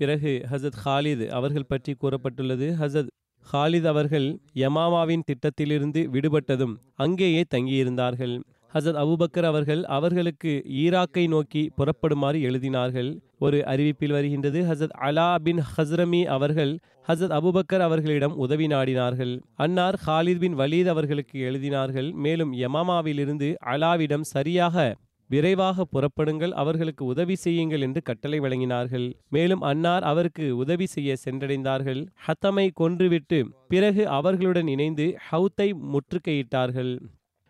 பிறகு ஹசத் ஹாலித் அவர்கள் பற்றி கூறப்பட்டுள்ளது. ஹசத் ஹாலித் அவர்கள் யமாமாவின் திட்டத்திலிருந்து விடுபட்டதும் அங்கேயே தங்கியிருந்தார்கள். ஹசத் அபுபக்கர் அவர்கள் அவர்களுக்கு ஈராக்கை நோக்கி புறப்படுமாறு எழுதினார்கள். ஒரு அறிவிப்பில் வருகின்றது ஹசத் அலா பின் ஹஸ்ரமி அவர்கள் ஹசத் அபுபக்கர் அவர்களிடம் உதவி நாடினார்கள். அன்னார் ஹாலித் பின் வலீத் அவர்களுக்கு எழுதினார்கள். மேலும் யமாமாவிலிருந்து அலாவிடம் சரியாக விரைவாக புறப்படுங்கள் அவர்களுக்கு உதவி செய்யுங்கள் என்று கட்டளை வழங்கினார்கள். மேலும் அன்னார் அவருக்கு உதவி செய்ய சென்றடைந்தார்கள். ஹத்தமை கொன்றுவிட்டு பிறகு அவர்களுடன் இணைந்து ஹவுத்தை முற்றுகையிட்டார்கள்.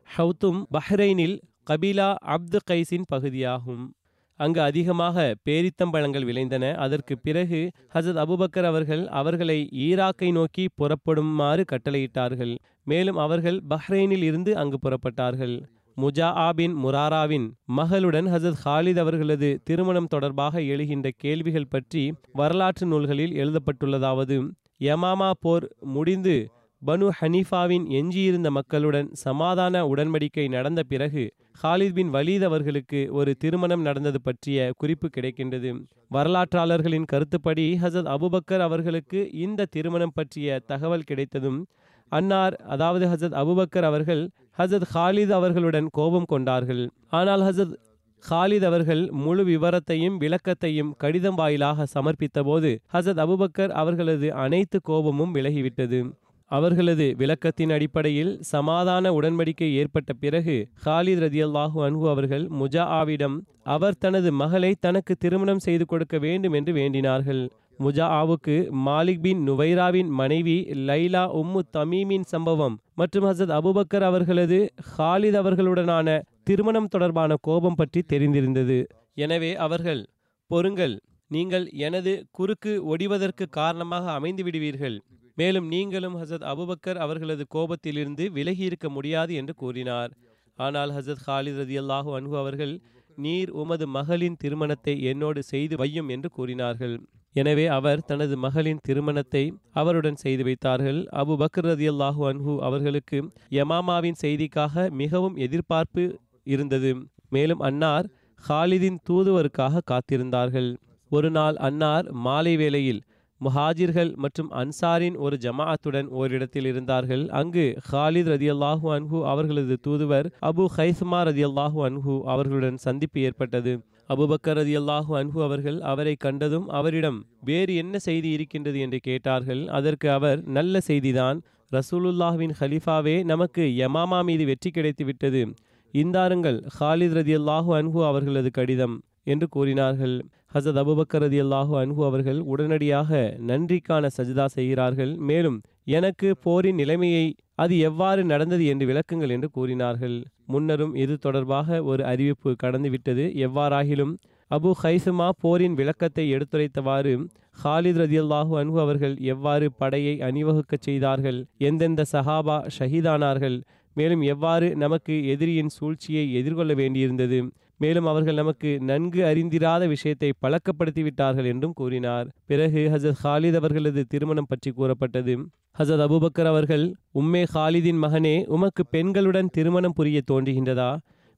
ஹவுத்தும் பஹ்ரைனில் கபிலா அப்து கைஸின் பகுதியாகும். அங்கு அதிகமாக பேரித்தம்பழங்கள் விளைந்தன. அதற்கு பிறகு ஹசத் அபுபக்கர் அவர்கள் அவர்களை ஈராக்கை நோக்கி புறப்படுமாறு கட்டளையிட்டார்கள். மேலும் அவர்கள் பஹ்ரைனில் இருந்து அங்கு புறப்பட்டார்கள். முஜா ஆபின் முராராவின் மகளுடன் ஹசத் ஹாலித் அவர்களது திருமணம் தொடர்பாக எழுகின்ற கேள்விகள் பற்றி வரலாற்று நூல்களில் எழுதப்பட்டுள்ளதாவது. யமாமா போர் முடிந்து பனு ஹனீஃபாவின் எஞ்சியிருந்த மக்களுடன் சமாதான உடன்படிக்கை நடந்த பிறகு ஹாலித் பின் வலீத் அவர்களுக்கு ஒரு திருமணம் நடந்தது பற்றிய குறிப்பு கிடைக்கின்றது. வரலாற்றாளர்களின் கருத்துப்படி ஹசத் அபுபக்கர் அவர்களுக்கு இந்த திருமணம் பற்றிய தகவல் கிடைத்ததும் அன்னார் அதாவது ஹசத் அபுபக்கர் அவர்கள் ஹசத் ஹாலித் அவர்களுடன் கோபம் கொண்டார்கள். ஆனால் ஹசத் ஹாலித் அவர்கள் முழு விவரத்தையும் விளக்கத்தையும் கடிதம் வாயிலாக சமர்ப்பித்த போது ஹசரத் அபுபக்கர் அவர்களது அனைத்து கோபமும் விலகிவிட்டது. அவர்களது விளக்கத்தின் அடிப்படையில் சமாதான உடன்படிக்கை ஏற்பட்ட பிறகு ஹாலித் ரதியல்லாஹு அன்ஹு அவர்கள் முஜா ஆவிடம் அவர் தனது மகளை தனக்கு திருமணம் செய்து கொடுக்க வேண்டும் என்று வேண்டினார்கள். முஜா ஆவுக்கு மாலிக் பின் நுவைராவின் மனைவி லைலா உம்மு தமீமின் சம்பவம் மற்றும் ஹசத் அபுபக்கர் அவர்களது ஹாலித் அவர்களுடனான திருமணம் தொடர்பான கோபம் பற்றி தெரிந்திருந்தது. எனவே அவர்கள் பொறுங்கள் நீங்கள் எனது குறுக்கு ஒடிவதற்கு காரணமாக அமைந்து விடுவீர்கள் மேலும் நீங்களும் ஹசரத் அபுபக்கர் அவர்களது கோபத்திலிருந்து விலகி இருக்க முடியாது என்று கூறினார். ஆனால் ஹசரத் ஹாலித் ரதி அல்லாஹூ அன்ஹு அவர்கள் நீர் உமது மகளின் திருமணத்தை என்னோடு செய்து வையும் என்று கூறினார்கள். எனவே அவர் தனது மகளின் திருமணத்தை அவருடன் செய்து வைத்தார்கள். அபு பக்ர் ரதியல்லாஹு அன்ஹு அவர்களுக்கு யமாமாவின் செய்திக்காக மிகவும் எதிர்பார்ப்பு இருந்தது. மேலும் அன்னார் ஹாலிதின் தூதுவருக்காக காத்திருந்தார்கள். ஒரு நாள் அன்னார் மாலை வேளையில் முஹாஜிர்கள் மற்றும் அன்சாரின் ஒரு ஜமாஅத்துடன் ஓரிடத்தில் இருந்தார்கள். அங்கு ஹாலித் ரதியல்லாஹு அன்ஹு அவர்களது தூதுவர் அபு ஹைஸ்மா ரதியல்லாஹு அன்ஹு அவர்களுடன் சந்திப்பு ஏற்பட்டது. அபுபக்கர் ரதியல்லாஹு அன்ஹு அவர்கள் அவரை கண்டதும் அவரிடம் வேறு என்ன செய்தி இருக்கின்றது? என்று கேட்டார்கள். அதற்கு அவர் நல்ல செய்திதான். ரசூலுல்லாஹ்வின் ஹலீஃபாவே நமக்கு யமாமா மீது வெற்றி கிடைத்து விட்டது. இந்தாருங்கள் ஹாலித் ரதியல்லாஹு அன்ஹு அவர்களது கடிதம் என்று கூறினார்கள். ஹசத் அபுபக்கரதி ரதி அல்லாஹு அன்ஹு அவர்கள் உடனடியாக நன்றிக்கான சஜிதா செய்கிறார்கள். மேலும் எனக்கு போரின் நிலைமையை அது எவ்வாறு நடந்தது என்று விளக்குங்கள் என்று கூறினார்கள். முன்னரும் இது தொடர்பாக ஒரு அறிவிப்பு கடந்துவிட்டது எவ்வாறாகிலும் அபு ஹைசுமா போரின் விளக்கத்தை எடுத்துரைத்தவாறு ஹாலித் ரதியல்லாஹு அன்ஹு அவர்கள் எவ்வாறு படையை அணிவகுக்கச் செய்தார்கள் எந்தெந்த சஹாபா ஷஹீதானார்கள் மேலும் எவ்வாறு நமக்கு எதிரியின் சூழ்ச்சியை எதிர்கொள்ள வேண்டியிருந்தது மேலும் அவர்கள் நமக்கு நன்கு அறிந்திராத விஷயத்தை பழக்கப்படுத்தி விட்டார்கள் என்றும் கூறினார். பிறகு ஹசத் ஹாலித் அவர்களது திருமணம் பற்றி கூறப்பட்டது. ஹசத் அபுபக்கர் அவர்கள் உம்மே ஹாலிதின் மகனே உமக்கு பெண்களுடன் திருமணம் புரிய தோன்றுகின்றதா?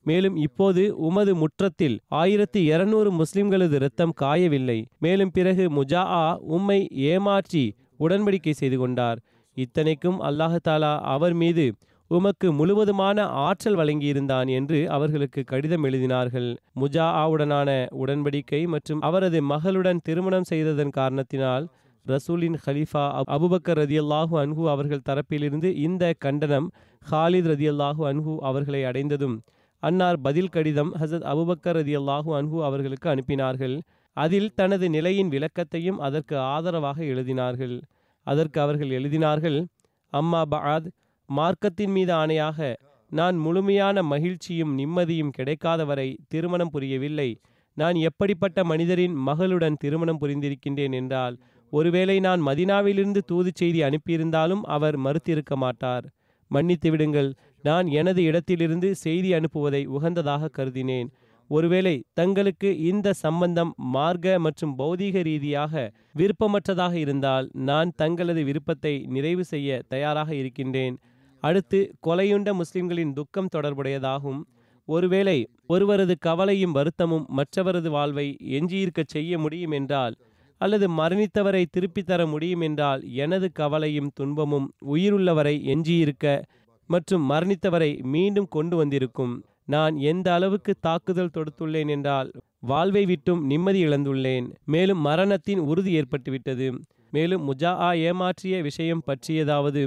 மேலும் இப்போது உமது முற்றத்தில் ஆயிரத்தி இருநூறு முஸ்லிம்களது இரத்தம் காயவில்லை. மேலும் பிறகு முஜா உம்மை ஏமாற்றி உடன்படிக்கை செய்து கொண்டார். இத்தனைக்கும் அல்லாஹாலா அவர் மீது உமக்கு முழுவதுமான ஆற்றல் வழங்கியிருந்தான் என்று அவர்களுக்கு கடிதம் எழுதினார்கள். முஜா ஆவுடனான உடன்படிக்கை மற்றும் அவரது மகளுடன் திருமணம் செய்ததன் காரணத்தினால் ரசூலின் ஹலீஃபா அபுபக்கர் ரதியல்லாஹு அன்ஹு அவர்கள் தரப்பிலிருந்து இந்த கண்டனம் ஹாலித் ரதியல்லாஹு அன்ஹு அவர்களை அடைந்ததும் அன்னார் பதில் கடிதம் ஹசத் அபுபக்கர் ரதியல்லாஹு அன்ஹு அவர்களுக்கு அனுப்பினார்கள். அதில் தனது நிலையின் விளக்கத்தையும் அதற்கு ஆதரவாக எழுதினார்கள். அதற்கு அவர்கள் எழுதினார்கள் அம்மா பஆத் மார்க்கத்தின் மீது ஆணையாக நான் முழுமையான மகிழ்ச்சியும் நிம்மதியும் கிடைக்காதவரை திருமணம் புரியவில்லை. நான் எப்படிப்பட்ட மனிதரின் மகளுடன் திருமணம் புரிந்திருக்கின்றேன் என்றால் ஒருவேளை நான் மதினாவிலிருந்து தூது செய்தி அனுப்பியிருந்தாலும் அவர் மறுத்திருக்க மாட்டார். மன்னித்து விடுங்கள் நான் எனது இடத்திலிருந்து செய்தி அனுப்புவதை உகந்ததாக கருதினேன். ஒருவேளை தங்களுக்கு இந்த சம்பந்தம் மார்க்க மற்றும் பௌதீக ரீதியாக விருப்பமற்றதாக இருந்தால் நான் தங்களது விருப்பத்தை நிறைவு செய்ய தயாராக இருக்கின்றேன். அடுத்து கொலையுண்ட முஸ்லிம்களின் துக்கம் தொடர்புடையதாகும். ஒருவேளை ஒருவரது கவலையும் வருத்தமும் மற்றவரது வாழ்வை எஞ்சியிருக்கச் செய்ய முடியும் என்றால் அல்லது மரணித்தவரை திருப்பித் தர முடியும் என்றால் எனது கவலையும் துன்பமும் உயிருள்ளவரை எஞ்சியிருக்க மற்றும் மரணித்தவரை மீண்டும் கொண்டு வந்திருக்கும். நான் எந்த அளவுக்கு தாக்குதல் தொடுத்துள்ளேன் என்றால் வாழ்வை விட்டும் நிம்மதி இழந்துள்ளேன். மேலும் மரணத்தின் உறுதி ஏற்பட்டுவிட்டது. மேலும் முஜா ஏமாற்றிய விஷயம் பற்றியதாவது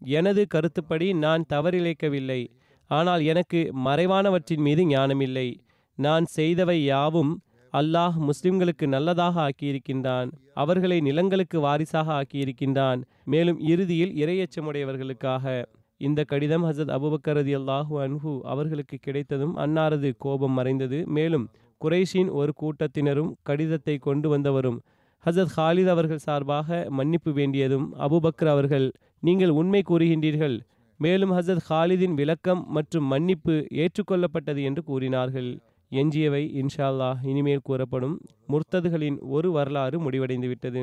எனது கருத்துப்படி நான் தவறிழைக்கவில்லை. ஆனால் எனக்கு மறைவானவற்றின் மீது ஞானமில்லை. நான் செய்தவை யாவும் அல்லாஹ் முஸ்லிம்களுக்கு நல்லதாக ஆக்கியிருக்கின்றான். அவர்களை நிலங்களுக்கு வாரிசாக ஆக்கியிருக்கின்றான். மேலும் இறுதியில் இரையச்சமுடையவர்களுக்காக. இந்த கடிதம் ஹசத் அபுபக்கரதி ரதி அல்லாஹூ அன்ஹு அவர்களுக்கு கிடைத்ததும் அன்னாரது கோபம் மறைந்தது. மேலும் குறைஷின் ஒரு கூட்டத்தினரும் கடிதத்தை கொண்டு வந்தவரும் ஹசத் ஹாலித் அவர்கள் சார்பாக மன்னிப்பு வேண்டியதும் அபுபக்கர் அவர்கள் நீங்கள் உண்மை கூறுகின்றீர்கள். மேலும் ஹசத் ஹாலிதின் விளக்கம் மற்றும் மன்னிப்பு ஏற்றுக்கொள்ளப்பட்டது என்று கூறினார்கள். எஞ்சியவை இன்ஷால்லா இனிமேல் கூறப்படும் முர்த்ததுகளின் ஒரு வரலாறு முடிவடைந்துவிட்டது.